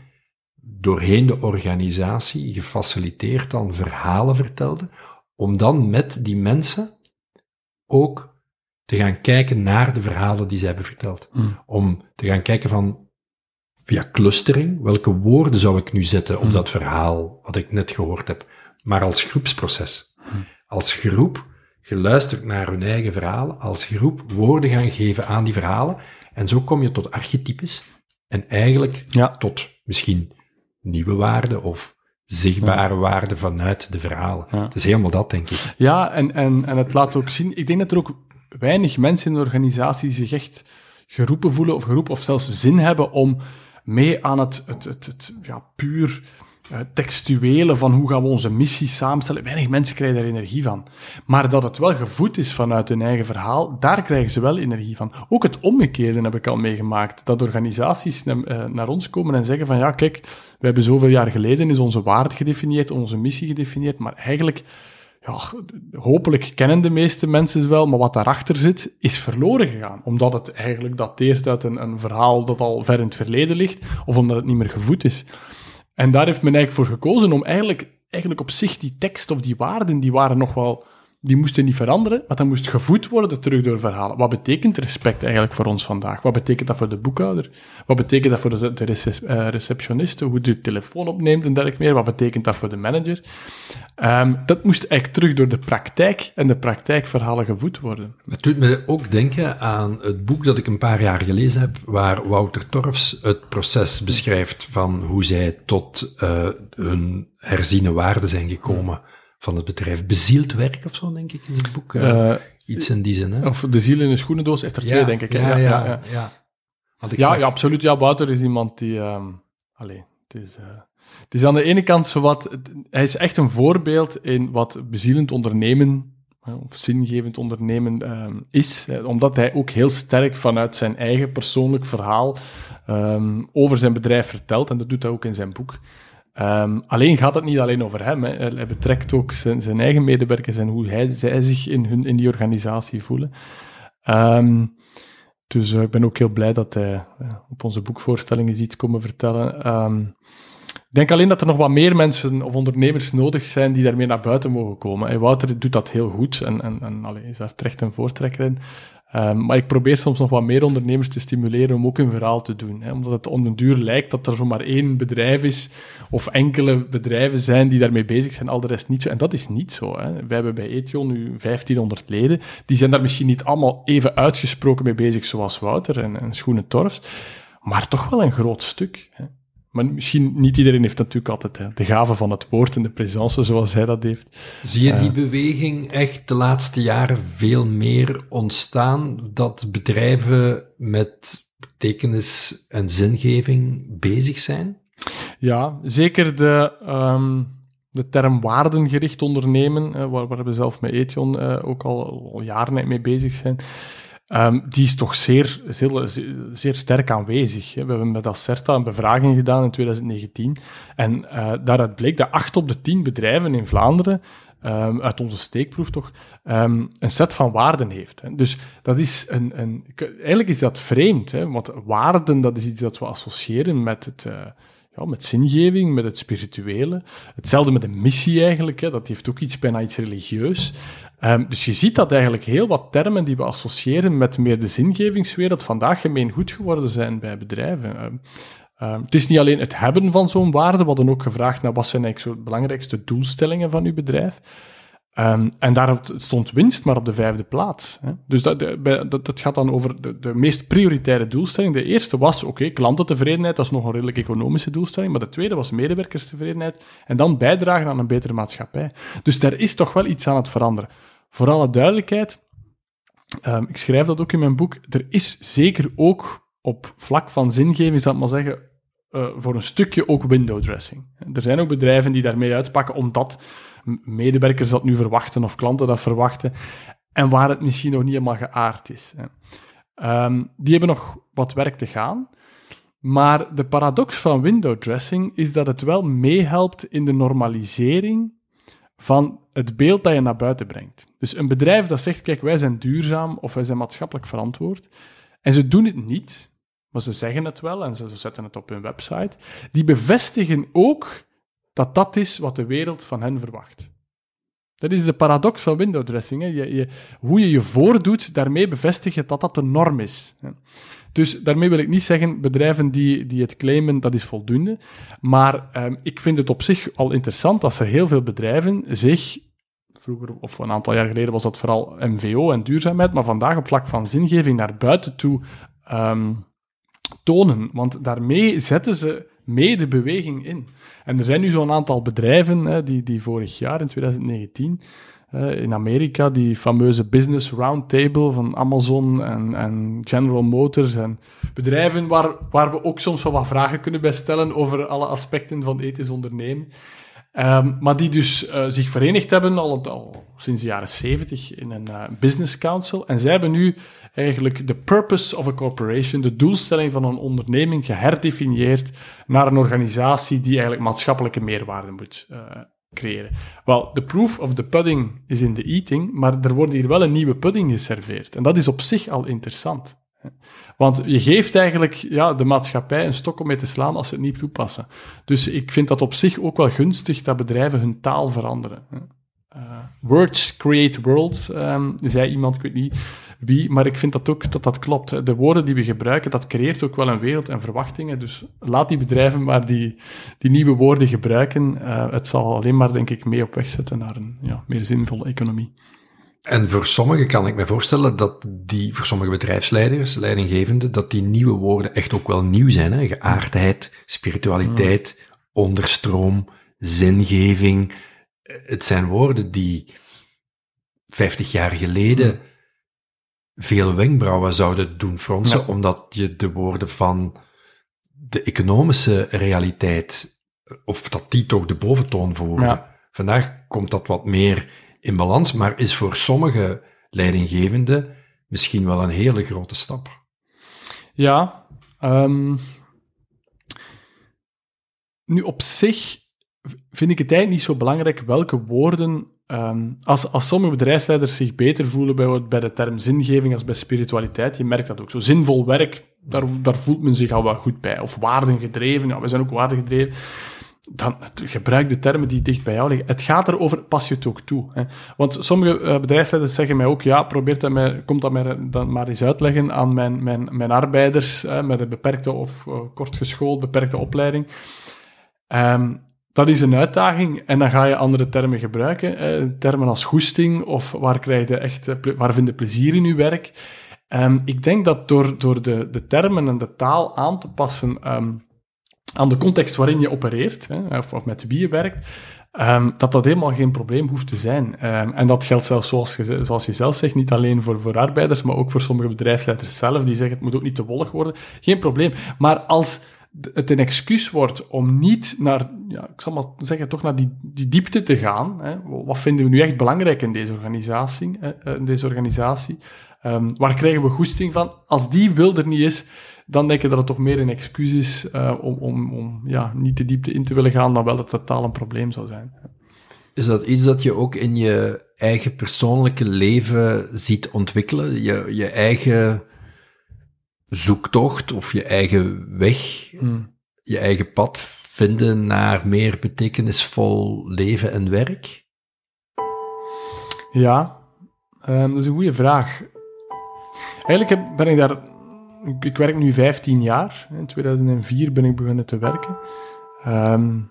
doorheen de organisatie gefaciliteerd dan verhalen vertelde, om dan met die mensen ook te gaan kijken naar de verhalen die ze hebben verteld. Hmm. Om te gaan kijken van, via clustering, welke woorden zou ik nu zetten om hmm. dat verhaal wat ik net gehoord heb, maar als groepsproces. Hmm als groep geluisterd naar hun eigen verhalen, als groep woorden gaan geven aan die verhalen. En zo kom je tot archetypes en eigenlijk ja. tot misschien nieuwe waarden of zichtbare ja. waarden vanuit de verhalen. Het is helemaal dat, denk ik. Ja, en, en, en het laat ook zien, ik denk dat er ook weinig mensen in de organisatie zich echt geroepen voelen of geroepen of zelfs zin hebben om mee aan het, het, het, het ja, puur uh, textuele van hoe gaan we onze missie samenstellen. Weinig mensen krijgen daar energie van. Maar dat het wel gevoed is vanuit hun eigen verhaal, daar krijgen ze wel energie van. Ook het omgekeerde heb ik al meegemaakt. Dat organisaties naar, naar ons komen en zeggen van ja, kijk, we hebben zoveel jaar geleden is onze waarde gedefinieerd, onze missie gedefinieerd, maar eigenlijk ja, hopelijk kennen de meeste mensen wel, maar wat daarachter zit, is verloren gegaan. Omdat het eigenlijk dateert uit een, een verhaal dat al ver in het verleden ligt, of omdat het niet meer gevoed is. En daar heeft men eigenlijk voor gekozen om eigenlijk, eigenlijk op zich die tekst of die waarden, die waren nog wel die moesten niet veranderen, maar dat moest gevoed worden terug door verhalen. Wat betekent respect eigenlijk voor ons vandaag? Wat betekent dat voor de boekhouder? Wat betekent dat voor de, de uh, receptioniste? Hoe de telefoon opneemt en dergelijke meer? Wat betekent dat voor de manager? Um, dat moest eigenlijk terug door de praktijk en de praktijkverhalen gevoed worden. Het doet me ook denken aan het boek dat ik een paar jaar gelezen heb, waar Wouter Torfs het proces beschrijft van hoe zij tot uh, hun herziene waarden zijn gekomen van het bedrijf. Bezield werk of zo, denk ik, in het boek. Uh, iets in die zin. Hè? Of De ziel in een schoenendoos heeft er twee, denk ik. Ja, ja, ja. ja, ja. ja, ja absoluut. Ja, Wouter is iemand die... Um, allee, het is... Uh, het is aan de ene kant zo wat... Hij is echt een voorbeeld in wat bezielend ondernemen of zingevend ondernemen um, is, omdat hij ook heel sterk vanuit zijn eigen persoonlijk verhaal um, over zijn bedrijf vertelt, en dat doet hij ook in zijn boek. Um, alleen gaat het niet alleen over hem. Hè. Hij betrekt ook zijn, zijn, eigen medewerkers en hoe hij, zij zich in, hun, in die organisatie voelen. Um, dus ik ben ook heel blij dat hij op onze boekvoorstelling is iets komen vertellen. Ehm, ik denk alleen dat er nog wat meer mensen of ondernemers nodig zijn die daarmee naar buiten mogen komen. En Wouter doet dat heel goed en, en, en is daar terecht een voortrekker in. Um, maar ik probeer soms nog wat meer ondernemers te stimuleren om ook hun verhaal te doen. Hè, omdat het om duur lijkt dat er zomaar één bedrijf is, of enkele bedrijven zijn die daarmee bezig zijn, al de rest niet zo. En dat is niet zo. Hè. Hebben bij Ethion nu 1500 leden. Die zijn daar misschien niet allemaal even uitgesproken mee bezig, zoals Wouter en, en Schoenen Torfs. Maar toch wel een groot stuk. Hè. Maar misschien niet iedereen heeft natuurlijk altijd hè, de gave van het woord en de présence zoals hij dat heeft. Zie je die uh, beweging echt de laatste jaren veel meer ontstaan dat bedrijven met betekenis en zingeving bezig zijn? Ja, zeker de, um, de term waardengericht ondernemen, uh, waar, waar we zelf met Ethion uh, ook al, al jaren mee bezig zijn. Um, die is toch zeer, zeer, zeer sterk aanwezig. We hebben met Acerta een bevraging gedaan in 2019. En uh, daaruit bleek dat acht op de tien bedrijven in Vlaanderen, um, uit onze steekproef toch, um, een set van waarden heeft. Dus dat is een, een, eigenlijk is dat vreemd, hè, want waarden dat is iets dat we associëren met het. Uh, ja, met zingeving, met het spirituele. Hetzelfde met de missie eigenlijk, hè. dat heeft ook iets bijna iets religieus. Um, dus je ziet dat eigenlijk heel wat termen die we associëren met meer de zingevingswereld vandaag gemeen goed geworden zijn bij bedrijven. Um, um, het is niet alleen het hebben van zo'n waarde, we hadden ook gevraagd naar wat zijn eigenlijk zo de belangrijkste doelstellingen van uw bedrijf. Um, en daar stond winst maar op de vijfde plaats. Hè. Dus dat, dat, gaat dan over de, de, meest prioritaire doelstelling. De eerste was, oké, okay, klantentevredenheid, dat is nog een redelijk economische doelstelling. Maar de tweede was medewerkerstevredenheid. En dan bijdragen aan een betere maatschappij. Dus daar is toch wel iets aan het veranderen. Voor alle duidelijkheid, um, ik schrijf dat ook in mijn boek, er is zeker ook op vlak van zingeving, zal ik maar zeggen, uh, voor een stukje ook window dressing. Er zijn ook bedrijven die daarmee uitpakken omdat medewerkers dat nu verwachten of klanten dat verwachten en waar het misschien nog niet helemaal geaard is. Um, die hebben nog wat werk te gaan. Maar de paradox van window dressing is dat het wel meehelpt in de normalisering van het beeld dat je naar buiten brengt. Dus een bedrijf dat zegt, kijk, wij zijn duurzaam of wij zijn maatschappelijk verantwoord, en ze doen het niet, maar ze zeggen het wel en ze zetten het op hun website, die bevestigen ook dat dat is wat de wereld van hen verwacht. Dat is de paradox van window dressing. Hè. Je, je, hoe je je voordoet, daarmee bevestig je dat dat de norm is. Dus daarmee wil ik niet zeggen, bedrijven die, die het claimen, dat is voldoende. Maar um, ik vind het op zich al interessant als er heel veel bedrijven zich, vroeger of een aantal jaar geleden was dat vooral MVO en duurzaamheid, maar vandaag op vlak van zingeving naar buiten toe um, tonen. Want daarmee zetten ze mee de beweging in. En er zijn nu zo'n aantal bedrijven hè, die, die vorig jaar, in 2019, uh, in Amerika, die fameuze Business Roundtable van Amazon en, en General Motors en bedrijven waar, waar we ook soms wel wat vragen kunnen bij stellen over alle aspecten van ethisch ondernemen. Um, maar die dus uh, zich verenigd hebben al, al, sinds de jaren 70 in een uh, business council. En zij hebben nu eigenlijk de purpose of a corporation, de doelstelling van een onderneming, geherdefinieerd naar een organisatie die eigenlijk maatschappelijke meerwaarde moet uh, creëren. Wel, the proof of the pudding is in the eating, maar er wordt hier wel een nieuwe pudding geserveerd. En dat is op zich al interessant. Want je geeft eigenlijk ja, de maatschappij een stok om mee te slaan als ze het niet toepassen. Dus ik vind dat op zich ook wel gunstig dat bedrijven hun taal veranderen. Uh, words create worlds, um, zei iemand, ik weet niet wie, maar ik vind dat ook dat dat klopt. De woorden die we gebruiken, dat creëert ook wel een wereld en verwachtingen. Dus laat die bedrijven maar die, die nieuwe woorden gebruiken. Uh, het zal alleen maar, denk ik, mee op weg zetten naar een ja, meer zinvolle economie. En voor sommigen kan ik me voorstellen dat die, voor sommige bedrijfsleiders, leidinggevenden, dat die nieuwe woorden echt ook wel nieuw zijn. Hè? Geaardheid, spiritualiteit, mm. onderstroom, zingeving. Het zijn woorden die 50 jaar geleden mm. Veel wenkbrauwen zouden doen fronsen, ja. omdat je de woorden van de economische realiteit, of dat die toch de boventoon voeren. Ja. Vandaag komt dat wat meer in balans, maar is voor sommige leidinggevenden misschien wel een hele grote stap. Ja, um, nu op zich vind ik het eigenlijk niet zo belangrijk welke woorden ehm, als, als sommige bedrijfsleiders zich beter voelen bij, bij de term zingeving als bij spiritualiteit, je merkt dat ook zo. Zinvol werk, daar, daar voelt men zich al wel goed bij. Of waardengedreven, ja, we zijn ook waardengedreven dan gebruik de termen die dicht bij jou liggen. Het gaat erover, pas je het ook toe. Hè? Want sommige uh, bedrijfsleiders zeggen mij ook, ja, probeer dat mij, komt dat mij maar eens uitleggen aan mijn, mijn, mijn arbeiders met een beperkte of uh, kort geschoold, beperkte opleiding. Um, dat is een uitdaging en dan ga je andere termen gebruiken. termen als goesting of waar, krijg je echt, waar vind je plezier in je werk. Um, ik denk dat door, door de, de termen en de taal aan te passen... Um, aan de context waarin je opereert, hè, of, of, met wie je werkt, um, dat dat helemaal geen probleem hoeft te zijn. En dat geldt zelfs, zoals je, zoals je zelf zegt, niet alleen voor, voor arbeiders, maar ook voor sommige bedrijfsleiders zelf, die zeggen het moet ook niet te wollig worden. Geen probleem. Maar als het een excuus wordt om niet naar, ja, ik zal maar zeggen, toch naar die, die diepte te gaan. Hè. Wat vinden we nu echt belangrijk in deze organisatie? Hè, in deze organisatie? Um, waar krijgen we goesting van? Als die wil er niet is, dan denk ik dat het toch meer een excuus is uh, om, om, om ja, niet de diepte in te willen gaan, dan wel het totaal een probleem zou zijn. Is dat iets dat je ook in je eigen persoonlijke leven ziet ontwikkelen? Je, je eigen zoektocht of je eigen weg, hmm. je eigen pad vinden naar meer betekenisvol leven en werk? Ja, um, dat is een goede vraag. Eigenlijk ben ik daar ik, werk nu 15 jaar. In 2004 ben ik begonnen te werken. Um,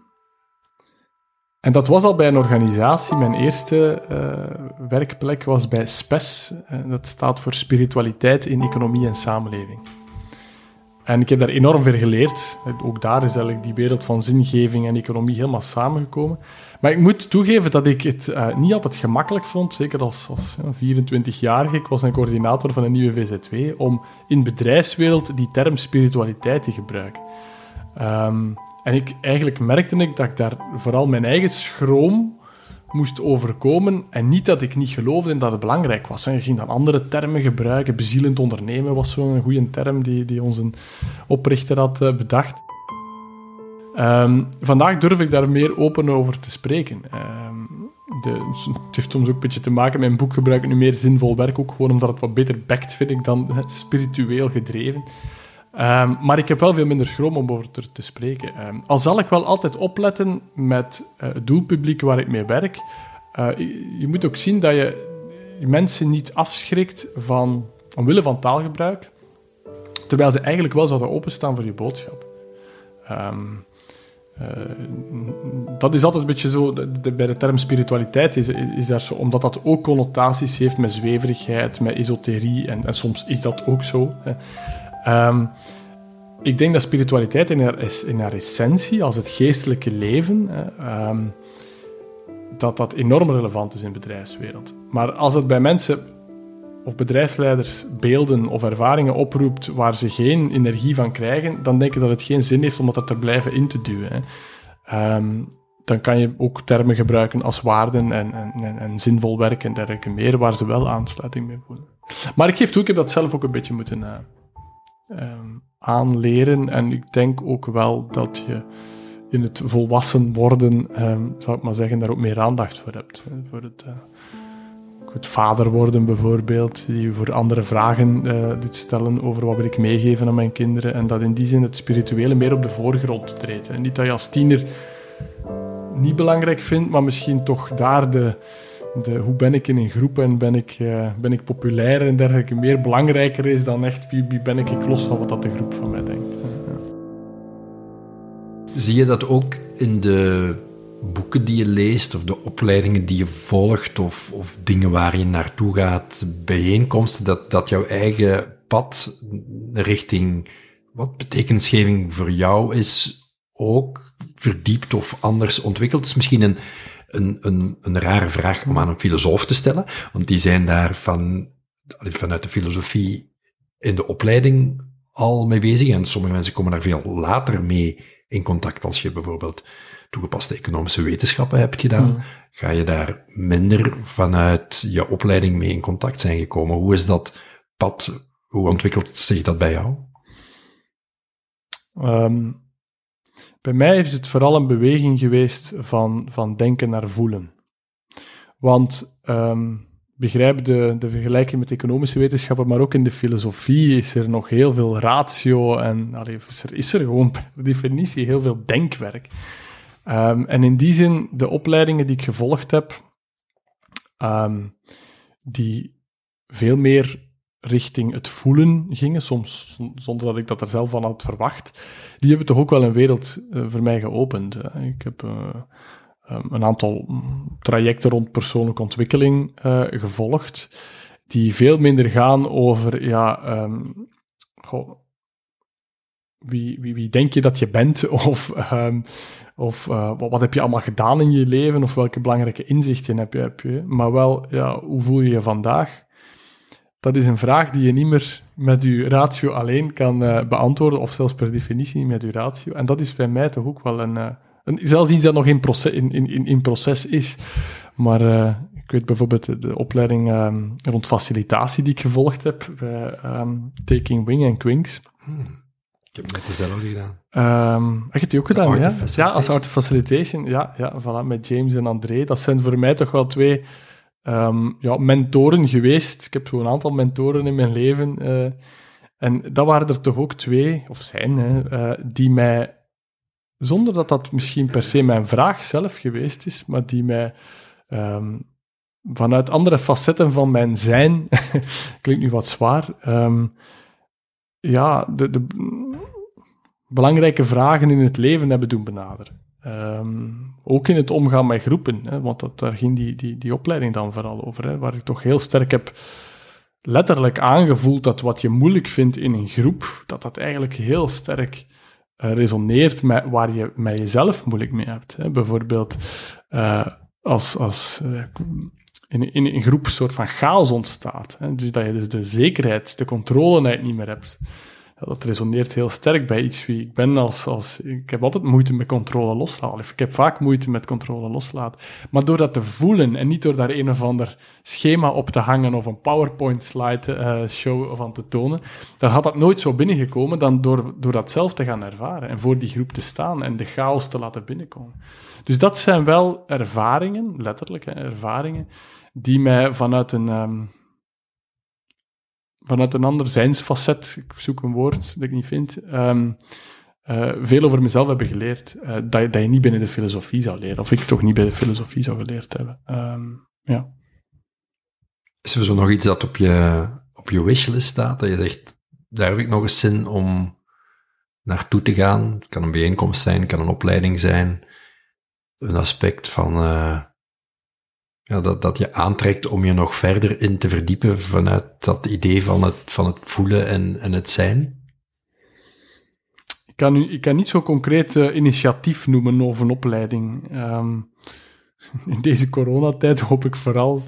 en dat was al bij een organisatie. Mijn eerste uh, werkplek was bij SPES. Uh, dat staat voor Spiritualiteit in Economie en Samenleving. En ik heb daar enorm veel geleerd. Ook daar is eigenlijk die wereld van zingeving en economie helemaal samengekomen. Maar ik moet toegeven dat ik het uh, niet altijd gemakkelijk vond, zeker als, als ja, 24-jarige. Ik was een coördinator van een nieuwe VZW, om in bedrijfswereld die term spiritualiteit te gebruiken. Um, en ik, eigenlijk merkte ik dat ik daar vooral mijn eigen schroom moest overkomen. En niet dat ik niet geloofde in dat het belangrijk was. Je ging dan andere termen gebruiken. Bezielend ondernemen was zo'n goede term die, die onze oprichter had eh, bedacht. Um, vandaag durf ik daar meer open over te spreken. Um, de, het heeft soms ook een beetje te maken, mijn boek gebruikt nu meer zinvol werk, ook gewoon omdat het wat beter bekt, vind ik, dan spiritueel gedreven. Um, maar ik heb wel veel minder schroom om over te, spreken. Um, al zal ik wel altijd opletten met uh, het doelpubliek waar ik mee werk. Uh, je, moet ook zien dat je mensen niet afschrikt van, omwille van taalgebruik, terwijl ze eigenlijk wel zouden openstaan voor je boodschap. Um, uh, dat is altijd een beetje zo, bij de term spiritualiteit is, is daar zo, omdat dat ook connotaties heeft met zweverigheid, met esoterie, en, en soms is dat ook zo. Hè. Um, ik denk dat spiritualiteit in haar, in essentie, als het geestelijke leven, um, dat dat enorm relevant is in de bedrijfswereld. Maar als het bij mensen of bedrijfsleiders beelden of ervaringen oproept waar ze geen energie van krijgen, dan denk ik dat het geen zin heeft om dat te blijven in te duwen. Um, dan kan je ook termen gebruiken als waarden en, en, en, zinvol werk en dergelijke meer, waar ze wel aansluiting mee voelen. Maar ik geef toe, ik heb dat zelf ook een beetje moeten uh, um, aanleren. En ik denk ook wel dat je in het volwassen worden, um, zou ik maar zeggen, daar ook meer aandacht voor hebt. Hè, voor het, uh, het vader worden bijvoorbeeld, die voor andere vragen uh, doet stellen over wat wil ik meegeven aan mijn kinderen. En dat in die zin het spirituele meer op de voorgrond treedt. En niet dat je als tiener niet belangrijk vindt, maar misschien toch daar de, hoe ben ik in een groep en ben ik, uh, ben ik populair en dergelijke meer belangrijker is dan echt wie, ben ik, ik los van wat dat de groep van mij denkt. Zie je dat ook in de boeken die je leest of de opleidingen die je volgt of, of dingen waar je naartoe gaat, bijeenkomsten, dat, dat jouw eigen pad richting wat betekenisgeving voor jou is ook verdiept of anders ontwikkeld? is misschien een, een, een, een rare vraag om aan een filosoof te stellen, want die zijn daar van, vanuit de filosofie in de opleiding al mee bezig en sommige mensen komen daar veel later mee in contact als je bijvoorbeeld toegepaste economische wetenschappen hebt gedaan, mm. ga je daar minder vanuit je opleiding mee in contact zijn gekomen. Hoe is dat pad, hoe ontwikkelt zich dat bij jou? Um, bij mij is het vooral een beweging geweest van, van denken naar voelen. Want um, begrijp de, de vergelijking met economische wetenschappen, maar ook in de filosofie is er nog heel veel ratio en allee, is, er, is er gewoon per [laughs] definitie heel veel denkwerk. Um, en in die zin, de opleidingen die ik gevolgd heb, um, die veel meer richting het voelen gingen, soms zonder dat ik dat er zelf van had verwacht, die hebben toch ook wel een wereld uh, voor mij geopend. Ik heb uh, een aantal trajecten rond persoonlijke ontwikkeling uh, gevolgd, die veel minder gaan over, ja, goh, wie, wie, wie denk je dat je bent? [laughs] Of, um, of wat, wat, heb je allemaal gedaan in je leven? Of welke belangrijke inzichten heb je? Heb je? Maar wel, ja, hoe voel je je vandaag? Dat is een vraag die je niet meer met je ratio alleen kan uh, beantwoorden, of zelfs per definitie niet met je ratio. En dat is bij mij toch ook wel een, uh, een zelfs iets dat nog in proces, in, in, in proces is. Maar ik weet bijvoorbeeld de opleiding um, rond facilitatie die ik gevolgd heb bij um, Taking Wing en Quinks. Hmm. Ik heb net dezelfde gedaan. Um, heb je die ook gedaan, ja? Ja, als Art Facilitation. Ja, ja voilà, met James en André. Dat zijn voor mij toch wel twee um, ja, mentoren geweest. Ik heb zo'n aantal mentoren in mijn leven. Uh, en dat waren er toch ook twee, of zijn, hè, uh, die mij, zonder dat dat misschien per se mijn vraag zelf geweest is, maar die mij um, vanuit andere facetten van mijn zijn, [laughs] klinkt nu wat zwaar, ja, de, de belangrijke vragen in het leven hebben doen benaderen. Um, ook in het omgaan met groepen, hè, want dat, daar ging die, die, die opleiding dan vooral over, hè, waar ik toch heel sterk heb letterlijk aangevoeld dat wat je moeilijk vindt in een groep, dat dat eigenlijk heel sterk uh, resoneert met waar je met jezelf moeilijk mee hebt. Hè. Bijvoorbeeld uh, als, als uh, in, in een groep een soort van chaos ontstaat. Hè. Dus dat je dus de zekerheid, de controle niet meer hebt dat resoneert heel sterk bij iets wie ik ben als, als... Ik heb altijd moeite met controle loslaten. Ik heb vaak moeite met controle loslaten. Maar door dat te voelen en niet door daar een of ander schema op te hangen of een PowerPoint-slide uh, show van te tonen, dan had dat nooit zo binnengekomen dan door, door dat zelf te gaan ervaren en voor die groep te staan en de chaos te laten binnenkomen. Dus dat zijn wel ervaringen, letterlijk ervaringen, die mij vanuit een... Um, vanuit een ander zijnsfacet, ik zoek een woord dat ik niet vind, um, uh, veel over mezelf hebben geleerd. Uh, dat, je, dat je niet binnen de filosofie zou leren, of ik toch niet bij de filosofie zou geleerd hebben. Um, ja. Is er zo nog iets dat op je, op je wishlist staat, dat je zegt, daar heb ik nog eens zin om naartoe te gaan? Het kan een bijeenkomst zijn, het kan een opleiding zijn, een aspect van... Uh, ja, dat, dat je aantrekt om je nog verder in te verdiepen vanuit dat idee van het, van het voelen en, en het zijn? Ik kan, ik kan niet zo concreet uh, initiatief noemen over een opleiding. Um, [laughs] in deze coronatijd hoop ik vooral,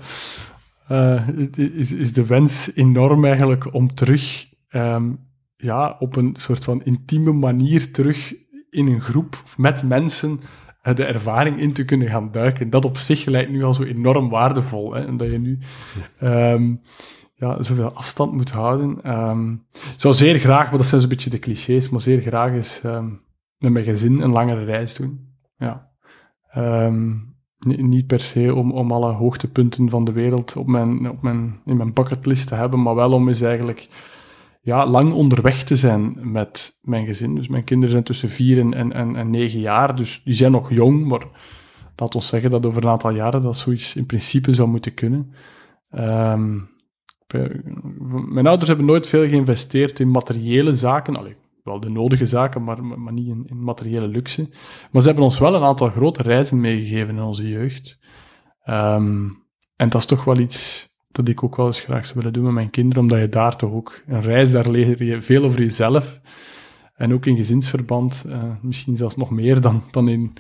uh, is, is de wens enorm eigenlijk om terug um, ja, op een soort van intieme manier terug in een groep of met mensen de ervaring in te kunnen gaan duiken. Dat op zich lijkt nu al zo enorm waardevol. Hè? En dat je nu um, ja, zoveel afstand moet houden. Um, zou zeer graag, maar dat zijn zo'n beetje de clichés, maar zeer graag eens um, met mijn gezin een langere reis doen. Ja. niet per se om, om alle hoogtepunten van de wereld op mijn, op mijn, in mijn bucketlist te hebben, maar wel om eens eigenlijk ja, lang onderweg te zijn met mijn gezin. Dus mijn kinderen zijn tussen vier en, en, en negen jaar, dus die zijn nog jong, maar laat ons zeggen dat over een aantal jaren dat zoiets in principe zou moeten kunnen. Um, mijn ouders hebben nooit veel geïnvesteerd in materiële zaken. Allee, wel de nodige zaken, maar, maar niet in, in, materiële luxe. Maar ze hebben ons wel een aantal grote reizen meegegeven in onze jeugd. Um, en dat is toch wel iets dat ik ook wel eens graag zou willen doen met mijn kinderen, omdat je daar toch ook een reis, daar leer je veel over jezelf. En ook in gezinsverband, uh, misschien zelfs nog meer dan, dan in,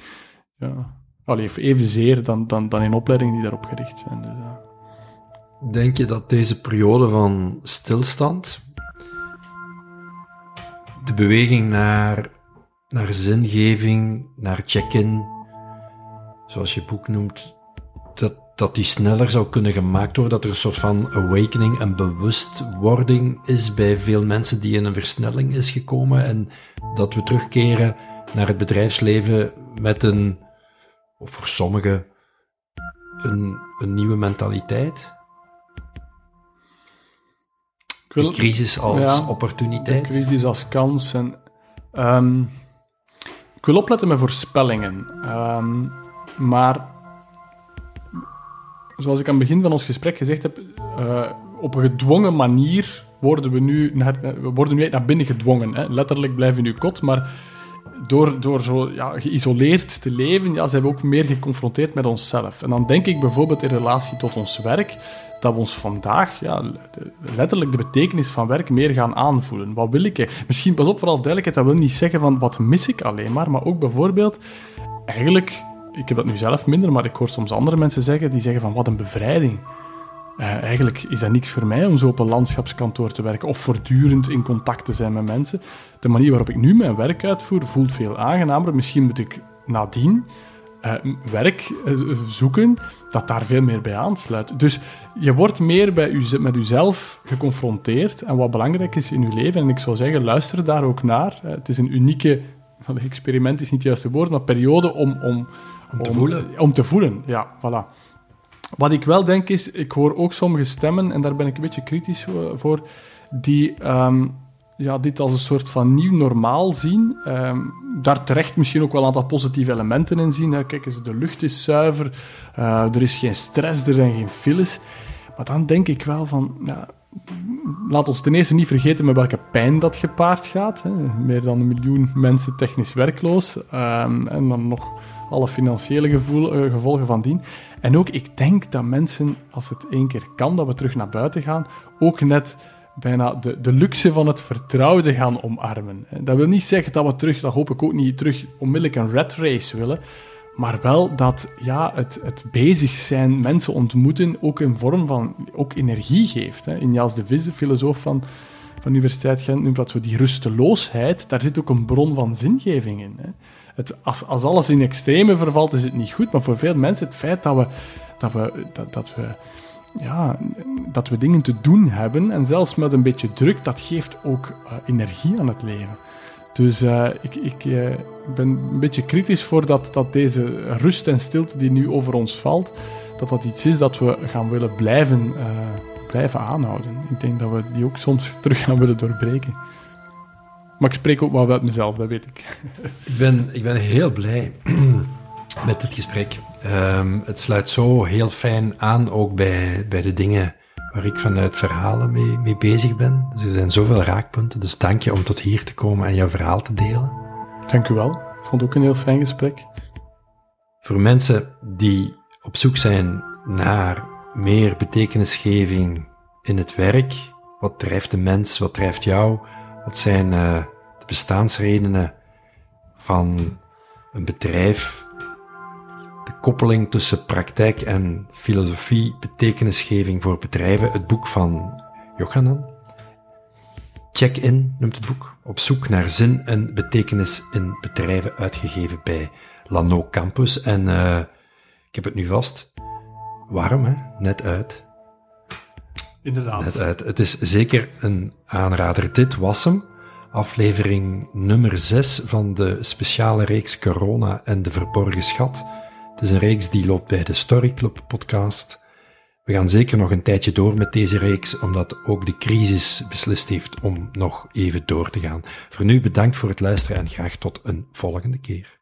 ja, allee, evenzeer dan, dan, dan in opleidingen die daarop gericht zijn. Dus. Denk je dat deze periode van stilstand, de beweging naar, naar zingeving, naar check-in, zoals je boek noemt, dat die sneller zou kunnen gemaakt worden, dat er een soort van awakening en bewustwording is bij veel mensen die in een versnelling is gekomen en dat we terugkeren naar het bedrijfsleven met een, of voor sommigen, een, een nieuwe mentaliteit? De crisis als ja, opportuniteit? De crisis als kans. En, ehm, ik wil opletten met voorspellingen. Ehm, maar zoals ik aan het begin van ons gesprek gezegd heb, eh, op een gedwongen manier worden we nu naar, we worden nu naar binnen gedwongen. Hè. Letterlijk blijven we nu kot, maar door, door zo ja, geïsoleerd te leven, ja, zijn we ook meer geconfronteerd met onszelf. En dan denk ik bijvoorbeeld in relatie tot ons werk, dat we ons vandaag, ja, letterlijk de betekenis van werk meer gaan aanvoelen. Wat wil ik? Misschien, pas op, vooral duidelijkheid, dat wil niet zeggen van wat mis ik alleen maar, maar ook bijvoorbeeld, eigenlijk, ik heb dat nu zelf minder, maar ik hoor soms andere mensen zeggen, die zeggen van wat een bevrijding. Eh, eigenlijk is dat niks voor mij om zo op een landschapskantoor te werken of voortdurend in contact te zijn met mensen. De manier waarop ik nu mijn werk uitvoer voelt veel aangenamer. Misschien moet ik nadien eh, werk eh, zoeken dat daar veel meer bij aansluit. Dus je wordt meer bij u, met uzelf geconfronteerd en wat belangrijk is in uw leven. En ik zou zeggen, luister daar ook naar. Het is een unieke, experiment is niet het juiste woord, maar periode om, om, Om te voelen. Om te voelen, ja, voilà. Wat ik wel denk is, ik hoor ook sommige stemmen, en daar ben ik een beetje kritisch voor- die ehm, ja, dit als een soort van nieuw normaal zien. Ehm, daar terecht misschien ook wel een aantal positieve elementen in zien. Hè. Kijk eens, de lucht is zuiver, eh, er is geen stress, er zijn geen files. Maar dan denk ik wel van, ja, laat ons ten eerste niet vergeten met welke pijn dat gepaard gaat. Hè. Meer dan een miljoen mensen technisch werkloos. ehm, en dan nog alle financiële eh, gevolgen van dien. En ook, ik denk dat mensen, als het één keer kan, dat we terug naar buiten gaan, ook net bijna de, de luxe van het vertrouwde gaan omarmen. Dat wil niet zeggen dat we terug, dat hoop ik ook niet, terug onmiddellijk een red race willen. Maar wel dat ja, het, het bezig zijn, mensen ontmoeten, ook een vorm van ook energie geeft. Hè. Injas de Vis, de filosoof van, van de Universiteit Gent, noemt dat zo die rusteloosheid. Daar zit ook een bron van zingeving in. Hè. Het, als, als alles in extreme vervalt, is het niet goed. Maar voor veel mensen het feit dat we, dat we, dat, dat we, ja, dat we dingen te doen hebben, en zelfs met een beetje druk, dat geeft ook eh, energie aan het leven. Dus eh, ik, ik eh, ben een beetje kritisch voor dat, dat deze rust en stilte die nu over ons valt, dat dat iets is dat we gaan willen blijven, blijven aanhouden. Ik denk dat we die ook soms terug gaan willen doorbreken. Maar ik spreek ook wel uit mezelf, dat weet ik. Ik ben, ik ben heel blij [clears throat] met dit gesprek. Ehm, het sluit zo heel fijn aan, ook bij, bij de dingen waar ik vanuit verhalen mee, mee bezig ben. Dus er zijn zoveel raakpunten, dus dank je om tot hier te komen en jouw verhaal te delen. Dank u wel. Ik vond het ook een heel fijn gesprek. Voor mensen die op zoek zijn naar meer betekenisgeving in het werk, wat drijft de mens, wat drijft jou, wat zijn eh, de bestaansredenen van een bedrijf, de koppeling tussen praktijk en filosofie, betekenisgeving voor bedrijven, het boek van Johanan. Check-in noemt het boek, op zoek naar zin en betekenis in bedrijven, uitgegeven bij Lano Campus. En eh, ik heb het nu vast. Warm, hè? Net uit. Inderdaad. Het is zeker een aanrader. Dit was hem. Aflevering nummer 6 van de speciale reeks Corona en de Verborgen Schat. Het is een reeks die loopt bij de Story Club podcast. We gaan zeker nog een tijdje door met deze reeks, omdat ook de crisis beslist heeft om nog even door te gaan. Voor nu bedankt voor het luisteren en graag tot een volgende keer.